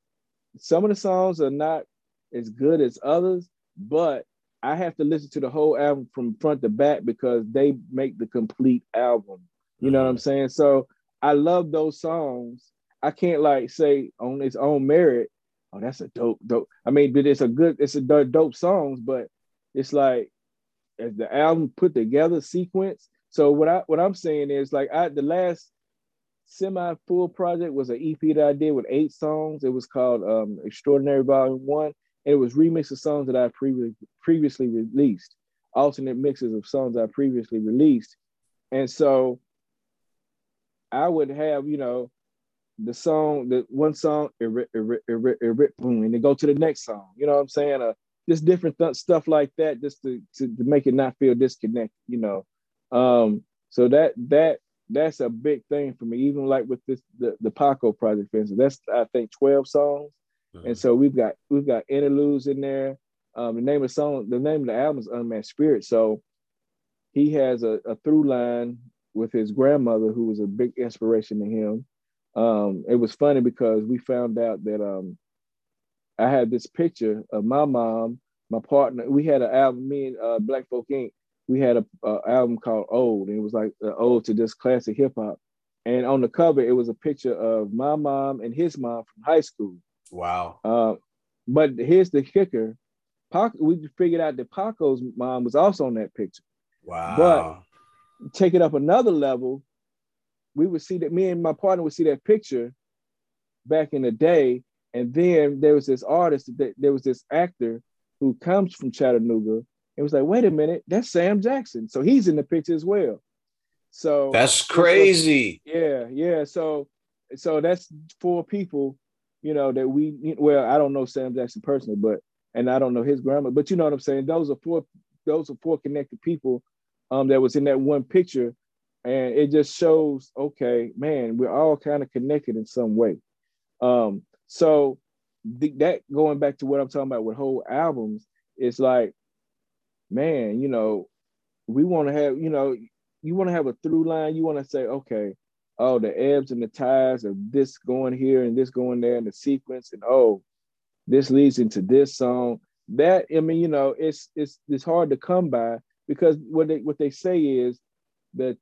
some of the songs are not as good as others, but I have to listen to the whole album from front to back because they make the complete album. You know what I'm mm-hmm. saying? So I love those songs. I can't like say on its own merit, oh, that's a dope, dope. I mean, but it's a good, it's a dope songs, but it's like as the album put together sequence. So what I what I'm saying is like I the last semi full project was an EP that I did with eight songs. It was called um, Extraordinary Volume One, and it was remix of songs that I previously previously released, alternate mixes of songs I previously released, and so I would have you know the song, the one song, boom, and then go to the next song. You know what I'm saying? Uh, just different th- stuff like that, just to, to to make it not feel disconnected. You know, um, so that that that's a big thing for me. Even like with this the, the Paco project, for instance, that's I think 12 songs. Mm-hmm. And so we've got we've got interludes in there. Um, the name of the song, the name of the album is Unmatched Spirit. So he has a, a through line with his grandmother, who was a big inspiration to him. Um, it was funny because we found out that um, I had this picture of my mom, my partner. We had an album, me and uh, Black Folk Inc we had a, a album called Old, and it was like ode to this classic hip hop. And on the cover, it was a picture of my mom and his mom from high school. Wow. Uh, but here's the kicker: Pac, we figured out that Paco's mom was also on that picture. Wow. But take it up another level, we would see that me and my partner would see that picture back in the day, and then there was this artist, that there was this actor who comes from Chattanooga it was like, wait a minute, that's Sam Jackson. So he's in the picture as well. So that's crazy. yeah, yeah. So so that's four people, you know, that we well, I don't know Sam Jackson personally, but and I don't know his grandma, but you know what I'm saying? Those are four those are four connected people um that was in that one picture. And it just shows, okay, man, we're all kind of connected in some way. Um, so the, that going back to what I'm talking about with whole albums, it's like man, you know, we want to have, you know, you want to have a through line. You want to say, okay, oh, the ebbs and the tides of this going here and this going there and the sequence, and oh, this leads into this song. That I mean, you know, it's it's it's hard to come by because what they what they say is that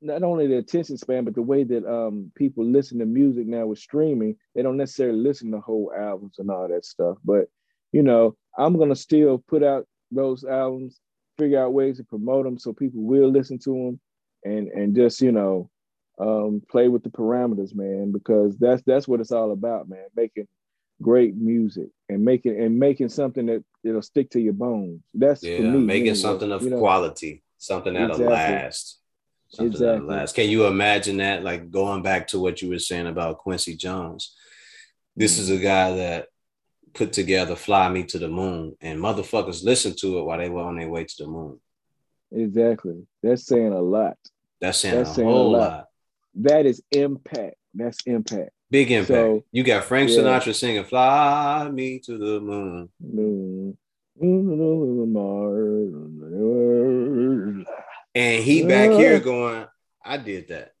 not only the attention span, but the way that um, people listen to music now with streaming, they don't necessarily listen to whole albums and all that stuff. But you know, I'm gonna still put out those albums, figure out ways to promote them so people will listen to them, and and just you know um, play with the parameters, man, because that's that's what it's all about, man. Making great music and making and making something that it'll stick to your bones. That's yeah, me, making anyway, something of you know? quality, something that'll exactly. last. Something exactly. that'll last. Can you imagine that? Like going back to what you were saying about Quincy Jones. This is a guy that put together Fly Me to the Moon, and motherfuckers listened to it while they were on their way to the moon. Exactly. That's saying a lot. That's saying, That's a, saying whole a lot. lot. That is impact. That's impact. Big impact. So, you got Frank yeah. Sinatra singing "Fly Me to the Moon." moon. And he back here going, "I did that."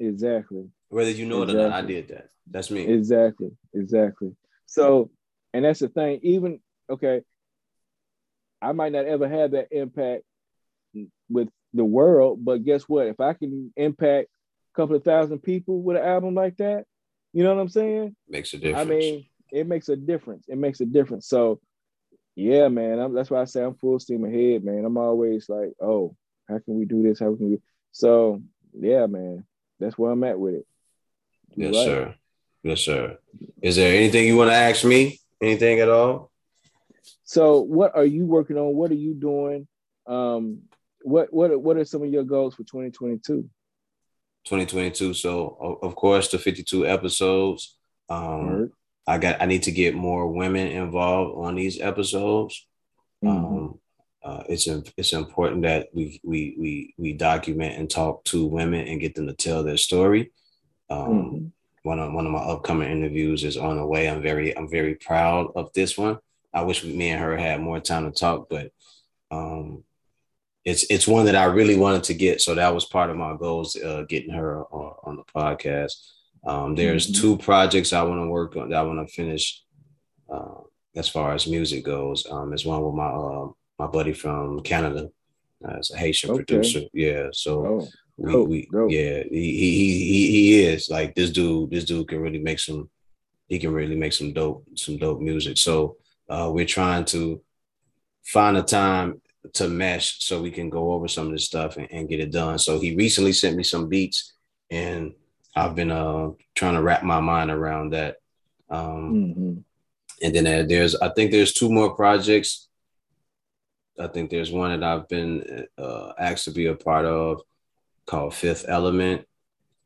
Exactly. Whether you know exactly. it or not, I did that. That's me. Exactly. Exactly. So, and that's the thing. Even okay, I might not ever have that impact with the world, but guess what? If I can impact a couple of thousand people with an album like that, you know what I'm saying? Makes a difference. I mean, it makes a difference. It makes a difference. So, yeah, man, I'm, that's why I say I'm full steam ahead, man. I'm always like, oh, how can we do this? How can we? So, yeah, man, that's where I'm at with it. You're yes, right. sir. Yes, sir. Is there anything you want to ask me? Anything at all? So, what are you working on? What are you doing? Um, what what what are some of your goals for 2022? 2022. So of course the 52 episodes. Um, I got I need to get more women involved on these episodes. Mm-hmm. Um, uh, it's it's important that we we we we document and talk to women and get them to tell their story. Um, mm-hmm. One of one of my upcoming interviews is on the way. I'm very I'm very proud of this one. I wish me and her had more time to talk, but um, it's it's one that I really wanted to get. So that was part of my goals, uh, getting her on, on the podcast. Um, there's mm-hmm. two projects I want to work on that I want to finish uh, as far as music goes. Um, there's one with my uh, my buddy from Canada. Uh, it's a Haitian okay. producer. Yeah. So oh, we, dope, we dope. yeah, he, he he he is like this dude. This dude can really make some. He can really make some dope some dope music. So uh, we're trying to find a time to mesh so we can go over some of this stuff and, and, get it done. So he recently sent me some beats and I've been uh, trying to wrap my mind around that. Um, mm-hmm. And then there's, I think there's two more projects. I think there's one that I've been uh, asked to be a part of called Fifth Element.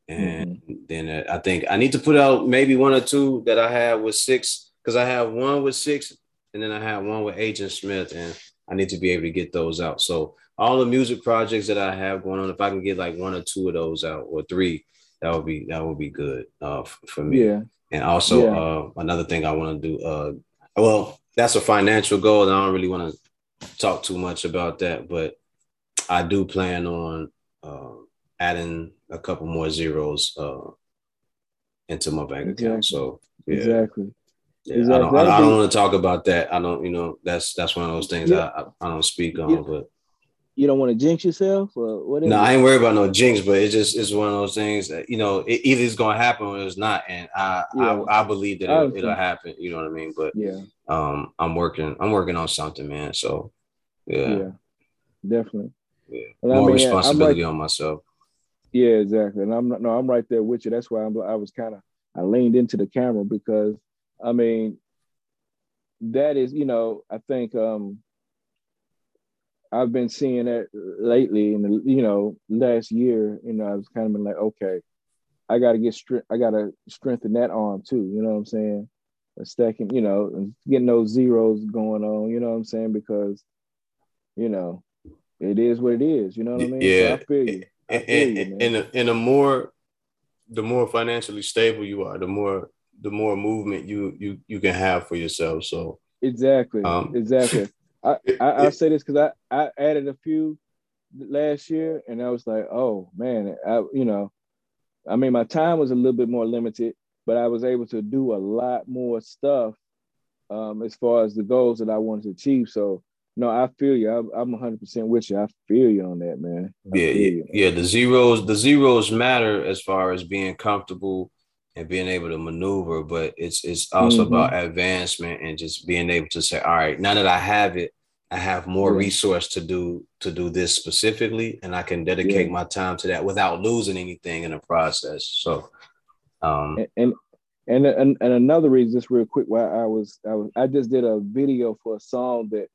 And mm-hmm. then uh, I think I need to put out maybe one or two that I have with six because I have one with six and then I have one with Agent Smith. And I need to be able to get those out. So all the music projects that I have going on, if I can get like one or two of those out or three, that would be that would be good uh, for me. Yeah. And also yeah. uh, another thing I want to do. Uh, well, that's a financial goal, and I don't really want to talk too much about that, but I do plan on uh, adding a couple more zeros uh, into my bank exactly. account. So yeah. exactly. Yeah, I don't. I, I, don't want to talk about that. I don't. You know, that's that's one of those things yeah. I, I, don't speak on. But you don't want to jinx yourself, or whatever. No, I ain't worried about no jinx, but it's just it's one of those things that you know it, either it's gonna happen or it's not, and I yeah. I, I, believe that it, will happen. You know what I mean? But yeah, um, I'm working. I'm working on something, man. So yeah, yeah, definitely. Yeah, well, more I mean, responsibility right, on myself. Yeah, exactly. And I'm not, no, I'm right there with you. That's why I'm. I was kind of I leaned into the camera because I mean, that is, you know, I think um, I've been seeing that lately in the, you know, last year, you know, I was kind of been like, okay, I got to get strength. I got to strengthen that arm too. You know what I'm saying? stacking, you know, and getting those zeros going on. You know what I'm saying? Because, you know, it is what it is. You know what I mean? Yeah. So I feel you. I feel and, you, and, and the more, the more financially stable you are, the more the more movement you you you can have for yourself. So exactly, um, exactly. [laughs] I, I will say this because I I added a few last year, and I was like, oh man, I you know, I mean my time was a little bit more limited, but I was able to do a lot more stuff um, as far as the goals that I wanted to achieve. So no, I feel you. I'm, I'm 100% with you. I feel you on that, man. I yeah, yeah, you, yeah. The zeros, the zeros matter as far as being comfortable and being able to maneuver, but it's it's also mm-hmm. about advancement and just being able to say, all right, now that I have it, I have more yeah. resource to do to do this specifically, and I can dedicate yeah. my time to that without losing anything in the process. So, um, and, and And, and another reason, just real quick, why I was I was I just did a video for a song that,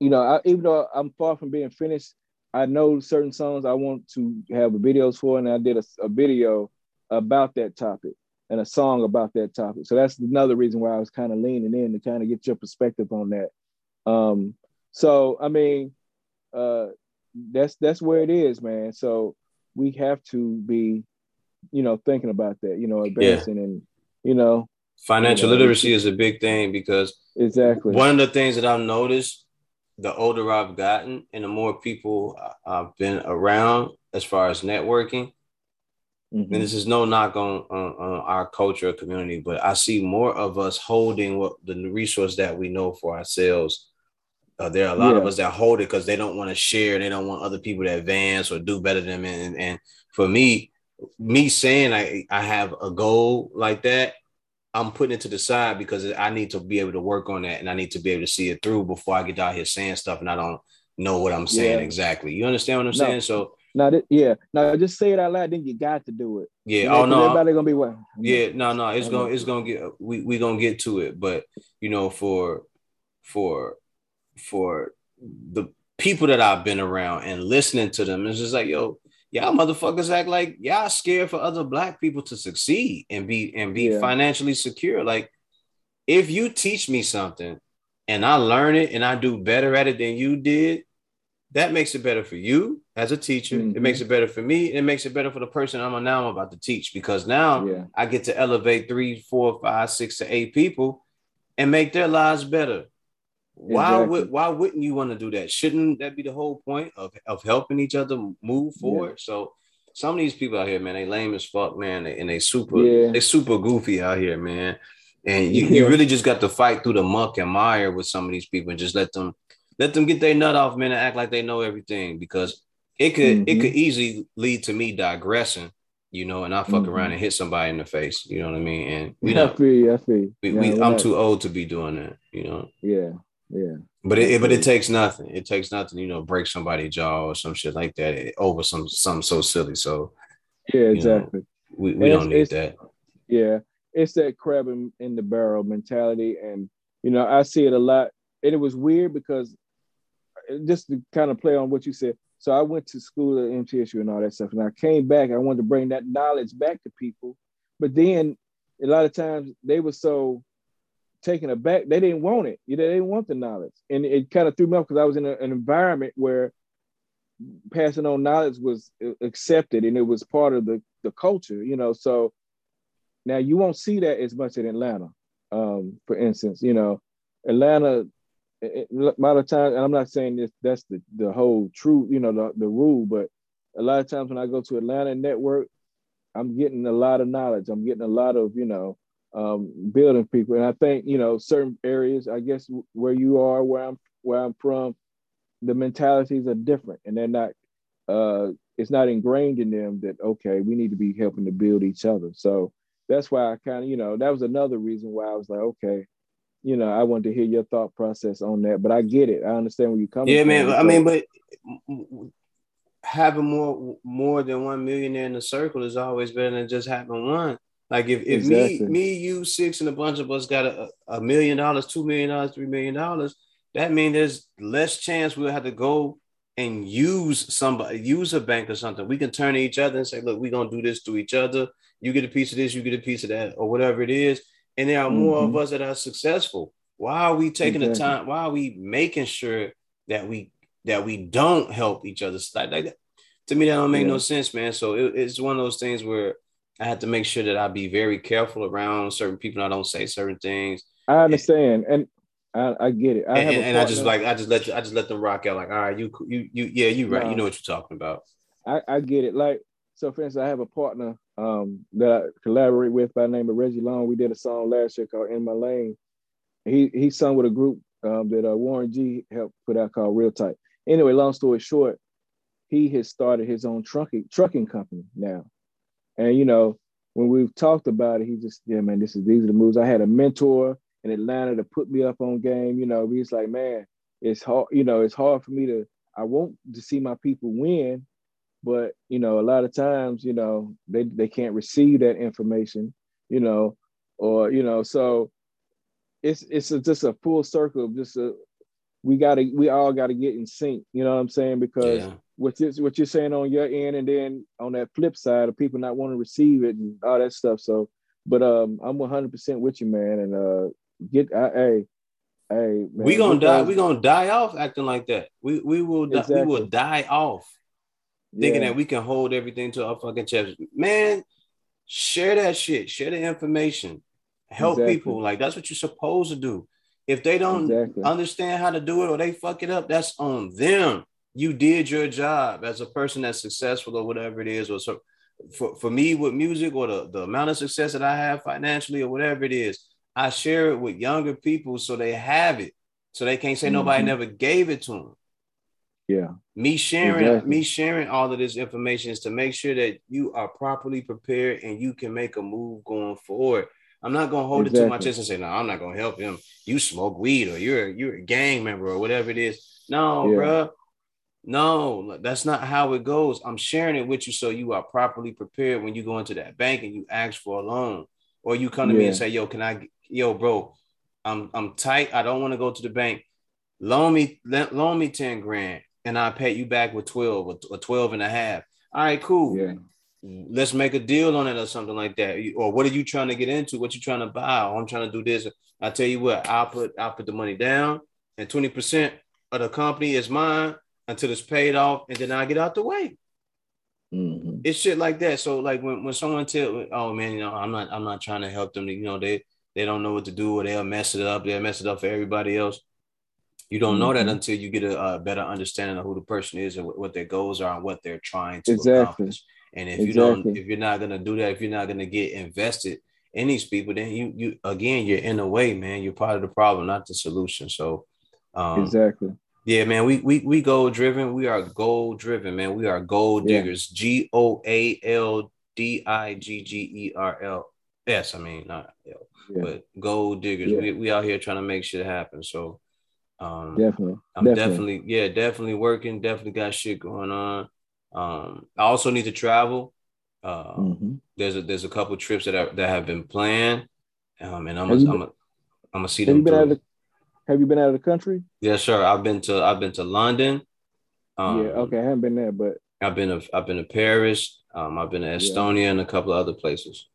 you know, I, even though I'm far from being finished, I know certain songs I want to have videos for, and I did a, a video about that topic and a song about that topic. So that's another reason why I was kind of leaning in to kind of get your perspective on that. Um, so I mean, uh, that's that's where it is, man. So we have to be you know, thinking about that, you know, advancing yeah. and, you know, financial you know, literacy is a big thing because exactly one of the things that I've noticed the older I've gotten and the more people I've been around as far as networking. Mm-hmm. And this is no knock on, on, on our culture or community, but I see more of us holding what the resource that we know for ourselves. Uh, there are a lot yeah. of us that hold it because they don't want to share. They don't want other people to advance or do better than them. And, and for me, me saying I, I have a goal like that, I'm putting it to the side because I need to be able to work on that and I need to be able to see it through before I get out here saying stuff and I don't know what I'm saying yeah. exactly. You understand what I'm no. saying? So now, yeah, now just say it out loud. Then you got to do it. Yeah. You know, oh no. Everybody gonna be what? Yeah. Mm-hmm. No. No. It's gonna. It's gonna get. We we gonna get to it. But you know, for for for the people that I've been around and listening to them, it's just like, yo, y'all motherfuckers act like y'all scared for other black people to succeed and be and be yeah. financially secure. Like if you teach me something and I learn it and I do better at it than you did, that makes it better for you as a teacher. Mm-hmm. It makes it better for me. It makes it better for the person I'm now I'm about to teach because now yeah. I get to elevate three, four, five, six to eight people and make their lives better. Why would why wouldn't you want to do that? Shouldn't that be the whole point of, of helping each other move forward? Yeah. So some of these people out here, man, they lame as fuck, man, and they super yeah. they super goofy out here, man. And you, [laughs] you really just got to fight through the muck and mire with some of these people and just let them let them get their nut off, man, and act like they know everything because it could mm-hmm. it could easily lead to me digressing, you know, and I fuck mm-hmm. around and hit somebody in the face, you know what I mean? And we I feel, I feel. We, we, I'm too old to be doing that, you know. Yeah. Yeah. But it, but it takes nothing. It takes nothing, you know, break somebody's jaw or some shit like that over some something so silly. So yeah, exactly. Know, we, we don't need that. Yeah. It's that crab in, in, the barrel mentality. And you know, I see it a lot. And it was weird because just to kind of play on what you said. So I went to school at MTSU and all that stuff. And I came back, I wanted to bring that knowledge back to people. But then a lot of times they were so taken aback. They didn't want it. You know, they didn't want the knowledge, and it kind of threw me off because I was in a, an environment where passing on knowledge was accepted and it was part of the the culture. You know, so now you won't see that as much in Atlanta. Um, for instance, you know, Atlanta. A lot of times, and I'm not saying this, that's the, the whole truth, you know, the, the rule, but a lot of times when I go to Atlanta network, I'm getting a lot of knowledge. I'm getting a lot of, you know, um, building people. And I think you know certain areas, I guess where you are, where I'm where I'm from, the mentalities are different, and they're not. Uh, it's not ingrained in them that okay, we need to be helping to build each other. So that's why I kind of you know that was another reason why I was like okay. You know, I wanted to hear your thought process on that, but I get it. I understand where you're coming yeah, from. Yeah, man. I mean, but having more more than one millionaire in the circle is always better than just having one. Like if, if exactly. me, me, you, six, and a bunch of us got a, a million dollars, two million dollars, three million dollars, that means there's less chance we'll have to go and use somebody, use a bank or something. We can turn to each other and say, look, we're gonna do this to each other. You get a piece of this, you get a piece of that, or whatever it is. And there are mm-hmm. more of mm-hmm. us that are successful. Why are we taking exactly. the time? Why are we making sure that we that we don't help each other? Like, like that. To me, that don't make yeah. no sense, man. So it, it's one of those things where I have to make sure that I be very careful around certain people. I don't say certain things. I understand, and I, I get it. I and, and I just like I just let I just let them rock out. Like, all right, you you you yeah, you right. No, you know what you're talking about. I, I get it. Like so, for instance, I have a partner um, that I collaborate with by name of Reggie Long. We did a song last year called "In My Lane." He he sung with a group um, that uh, Warren G helped put out called Reel Tight. Anyway, long story short, he has started his own trucking trucking company now. And you know, when we've talked about it, he just, yeah, man, this is these are the moves. I had a mentor in Atlanta to put me up on game. You know, he's like, man, it's hard, you know, it's hard for me to, I want to see my people win, but you know, a lot of times, you know, they they can't receive that information, you know, or you know, so it's it's a, just a full circle. Of just a we gotta we all gotta get in sync. You know what I'm saying? Because yeah. what you, what you're saying on your end, and then on that flip side of people not wanting to receive it and all that stuff. So, but um, I'm 100 percent with you, man. And uh, get I, hey. Hey, man, we gonna die. We gonna die off acting like that. We we will exactly. we will die off thinking yeah. that we can hold everything to our fucking chest. Man, share that shit. Share the information. Help exactly. people. Like that's what you're supposed to do. If they don't exactly. understand how to do it or they fuck it up, that's on them. You did your job as a person that's successful or whatever it is. Or so for, for me with music or the, the amount of success that I have financially or whatever it is, I share it with younger people so they have it. So they can't say mm-hmm. nobody never gave it to them. Yeah. Me sharing exactly. me sharing all of this information is to make sure that you are properly prepared and you can make a move going forward. I'm not gonna hold exactly. it to my chest and say, no, I'm not gonna help him. You smoke weed or you're you're a gang member or whatever it is. No, yeah. bro. No, that's not how it goes. I'm sharing it with you so you are properly prepared when you go into that bank and you ask for a loan, or you come to yeah. me and say, "Yo, can I, yo, bro, I'm I'm tight. I don't want to go to the bank. Loan me, loan me ten grand, and I pay you back with twelve or, or 12 and a half. All right, cool. Yeah let's make a deal on it or something like that. Or what are you trying to get into? What you trying to buy? Or I'm trying to do this. I tell you what, I'll put I'll put the money down, and 20% of the company is mine until it's paid off, and then I get out the way. Mm-hmm. It's shit like that. So like when, when someone tell, oh man, you know, I'm not I'm not trying to help them. You know, they they don't know what to do, or they'll mess it up. They'll mess it up for everybody else. You don't know that mm-hmm. until you get a, a, better understanding of who the person is and what, what their goals are and what they're trying to exactly. accomplish. And if exactly. you don't, if you're not gonna do that, if you're not gonna get invested in these people, then you you again you're in the way, man. You're part of the problem, not the solution. So um, exactly. Yeah, man. We we we goal driven. We are goal driven, man. We are gold diggers. G O A L D I G G E R L S. I mean, not L, yeah. but gold diggers. Yeah. We we out here trying to make shit happen. So um, definitely, I'm definitely. definitely, yeah, definitely working. Definitely got shit going on. Um, I also need to travel. Uh, mm-hmm. There's a there's a couple trips that I, that have been planned, um, and I'm a, I'm a, I'm gonna see them. You been out of the, have you been out of the country? Yeah, sure. I've been to I've been to London. Um, yeah, okay, I haven't been there, but I've been to I've been to Paris. Um, I've been to Estonia yeah. and a couple of other places.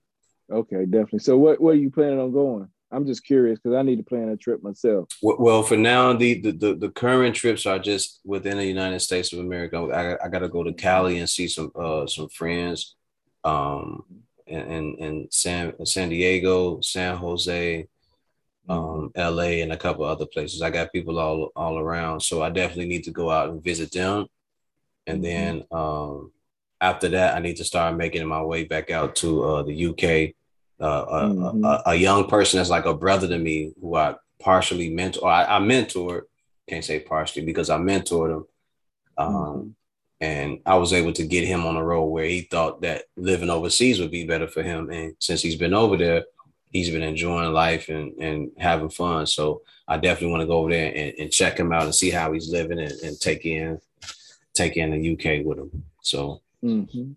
Okay, definitely. So, what what are you planning on going? I'm just curious because I need to plan a trip myself. Well, for now, the, the, the current trips are just within the United States of America. I, I got to go to Cali and see some uh some friends, um, in in San San Diego, San Jose, um, L.A. and a couple other places. I got people all all around, so I definitely need to go out and visit them, and mm-hmm. then um, after that, I need to start making my way back out to uh, the UK uh, mm-hmm. a, a, young person that's like a brother to me who I partially mentor. I, I mentored, can't say partially because I mentored him. Um, mm-hmm. And I was able to get him on a road where he thought that living overseas would be better for him. And since he's been over there, he's been enjoying life and, and having fun. So I definitely want to go over there and, and check him out and see how he's living and, and take in take in the UK with him. So mm-hmm.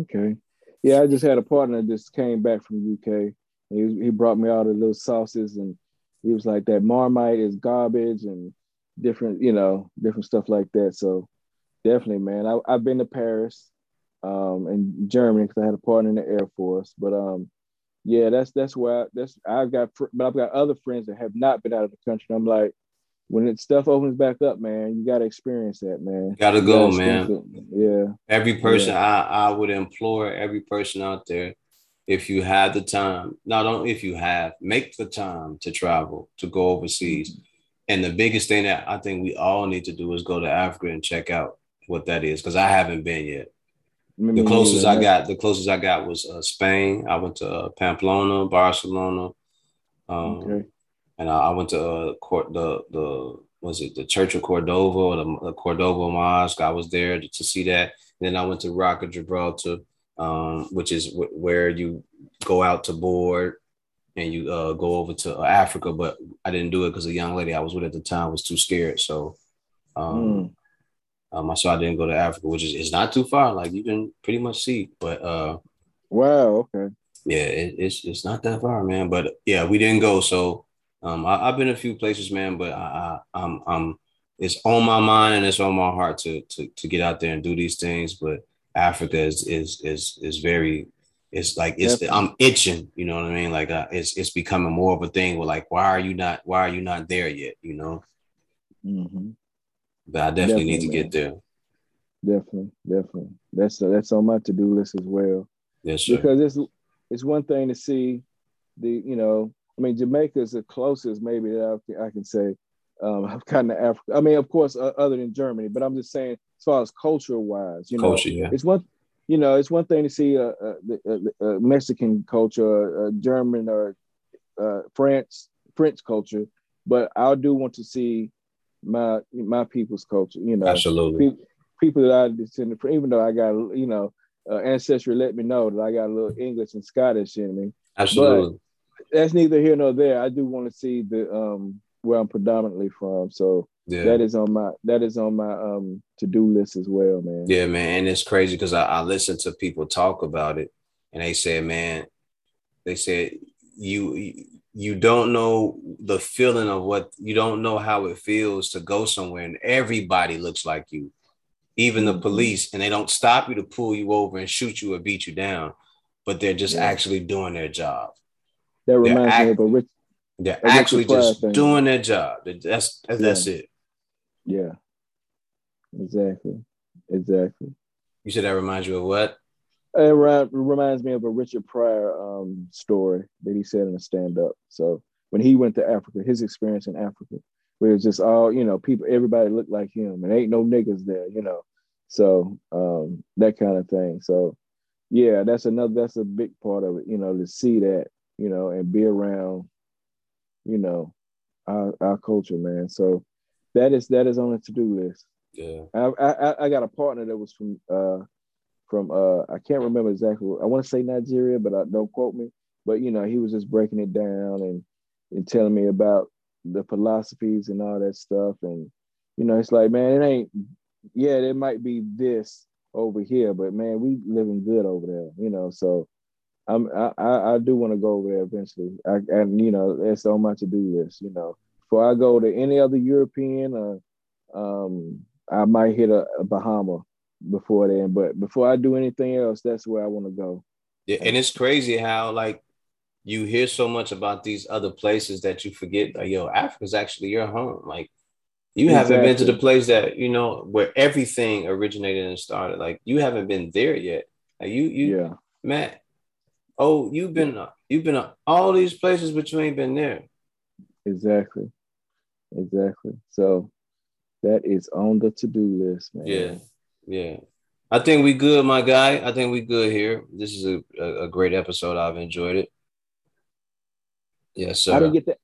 okay. Yeah, I just had a partner that just came back from UK. He, he brought me all the little sauces and he was like that Marmite is garbage and different, you know, different stuff like that. So definitely, man. I, I've been to Paris um, and Germany because I had a partner in the Air Force. But um, yeah, that's that's where I, that's I've got, but I've got other friends that have not been out of the country. I'm like, when it stuff opens back up, man, you got to experience that, man. Got to go, man. It. Yeah. Every person, yeah. I, I would implore every person out there, if you have the time, not only if you have, make the time to travel, to go overseas. Mm-hmm. And the biggest thing that I think we all need to do is go to Africa and check out what that is, because I haven't been yet. the closest I got, the closest I got was uh, Spain. I went to uh, Pamplona, Barcelona. Um, okay and I, I went to uh, court the the was it the Church of Cordova or the, the Cordova Mosque. I was there to, to see that. And then I went to Rock of Gibraltar, um, which is w- where you go out to board and you uh, go over to uh, Africa. But I didn't do it because the young lady I was with at the time was too scared. So, um, mm. um, so I didn't go to Africa, which is, is not too far. Like you can pretty much see. But uh, wow, okay. Yeah, it, it's it's not that far, man. But yeah, we didn't go. So um, I, have been a few places, man. But I, I, I'm I'm it's on my mind and it's on my heart to to to get out there and do these things. But Africa is is is is very it's like it's Definitely. I'm itching, you know what I mean? Like uh, it's it's becoming more of a thing. Where like, why are you not why are you not there yet? You know. Mm-hmm. But I definitely, definitely need to man. get there. Definitely, definitely. That's that's on my to do list as well. Yes, sir. Because it's it's one thing to see the you know I mean Jamaica is the closest maybe that I, I can say um, I've gotten to Africa. I mean, of course, uh, other than Germany, but I'm just saying as far as cultural wise, you know, Culture, yeah. it's one you know it's one thing to see a, a, a Mexican culture, a German or uh, France French culture, but I do want to see my my people's culture. You know, absolutely. People, people that I descended from, even though I got you know uh, ancestry let me know that I got a little English and Scottish in me. Absolutely. That's neither here nor there. I do want to see the um where I'm predominantly from. So yeah. that is on my that is on my um to do list as well, man. Yeah, man, and it's crazy because I, I listen to people talk about it, and they said, man, they said you you don't know the feeling of what you don't know how it feels to go somewhere and everybody looks like you even the mm-hmm. police and they don't stop you to pull you over and shoot you or beat you down but they're just yeah. actually doing their job that reminds act- me of a rich they're a actually just thing. doing their job that's that's, yeah. it yeah exactly exactly you said that reminds you of what it reminds me of a Richard Pryor um, story that he said in a stand up. So when he went to Africa, his experience in Africa, where it was just all, you know, people, everybody looked like him and ain't no niggas there, you know. So um, that kind of thing. So yeah, that's another, that's a big part of it, you know, to see that, you know, and be around, you know, our, our culture, man. So that is, that is on the to-do list. Yeah. I, I, I got a partner that was from, uh, from uh I can't remember exactly. I want to say Nigeria, but I, don't quote me. But you know, he was just breaking it down and and telling me about the philosophies and all that stuff. And you know, it's like, man, it ain't. Yeah, there might be this over here, but man, we living good over there. You know, so I'm I I, I do want to go over there eventually. I and you know, that's on my to do list. You know, before I go to any other European, uh, um, I might hit a, a Bahama before then. But before I do anything else, that's where I want to go. Yeah, and it's crazy how like you hear so much about these other places that you forget. Like, yo, Africa's actually your home. Like you exactly. haven't been to the place that you know where everything originated and started. Like you haven't been there yet. Like, you, you, yeah, Matt. Oh, you've been you've been all these places, but you ain't been there. Exactly, exactly. So that is on the to do list, man. Yeah, yeah. I think we good, my guy. I think we good here. This is a, a, a great episode. I've enjoyed it. Yes, sir. I didn't get that.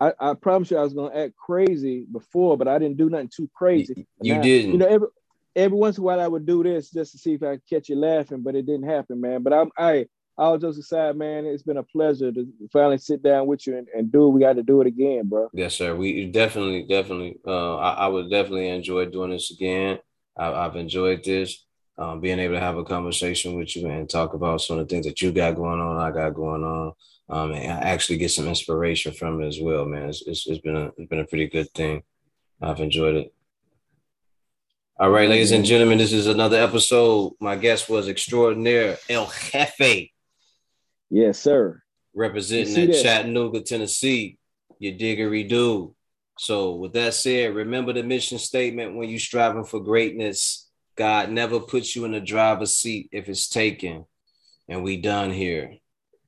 I, I promise you I was gonna act crazy before, but I didn't do nothing too crazy. You, now, didn't. You know, every every once in a while I would do this just to see if I could catch you laughing, but it didn't happen, man. But I'm I all just aside, man, it's been a pleasure to finally sit down with you and, and do it. We got to do it again, bro. Yes, sir. We definitely, definitely. Uh, I, I would definitely enjoy doing this again. I, have enjoyed this, um, being able to have a conversation with you and talk about some of the things that you got going on, I got going on, um, and I actually get some inspiration from it as well, man. It's, it's, it's been a it's been a pretty good thing. I've enjoyed it. All right, ladies and gentlemen, this is another episode. My guest was extraordinaire El Jefe. Yes, sir. Representing Chattanooga, Tennessee. Your diggery do. So, with that said, remember the mission statement when you're striving for greatness. God never puts you in the driver's seat if it's taken. And we done here.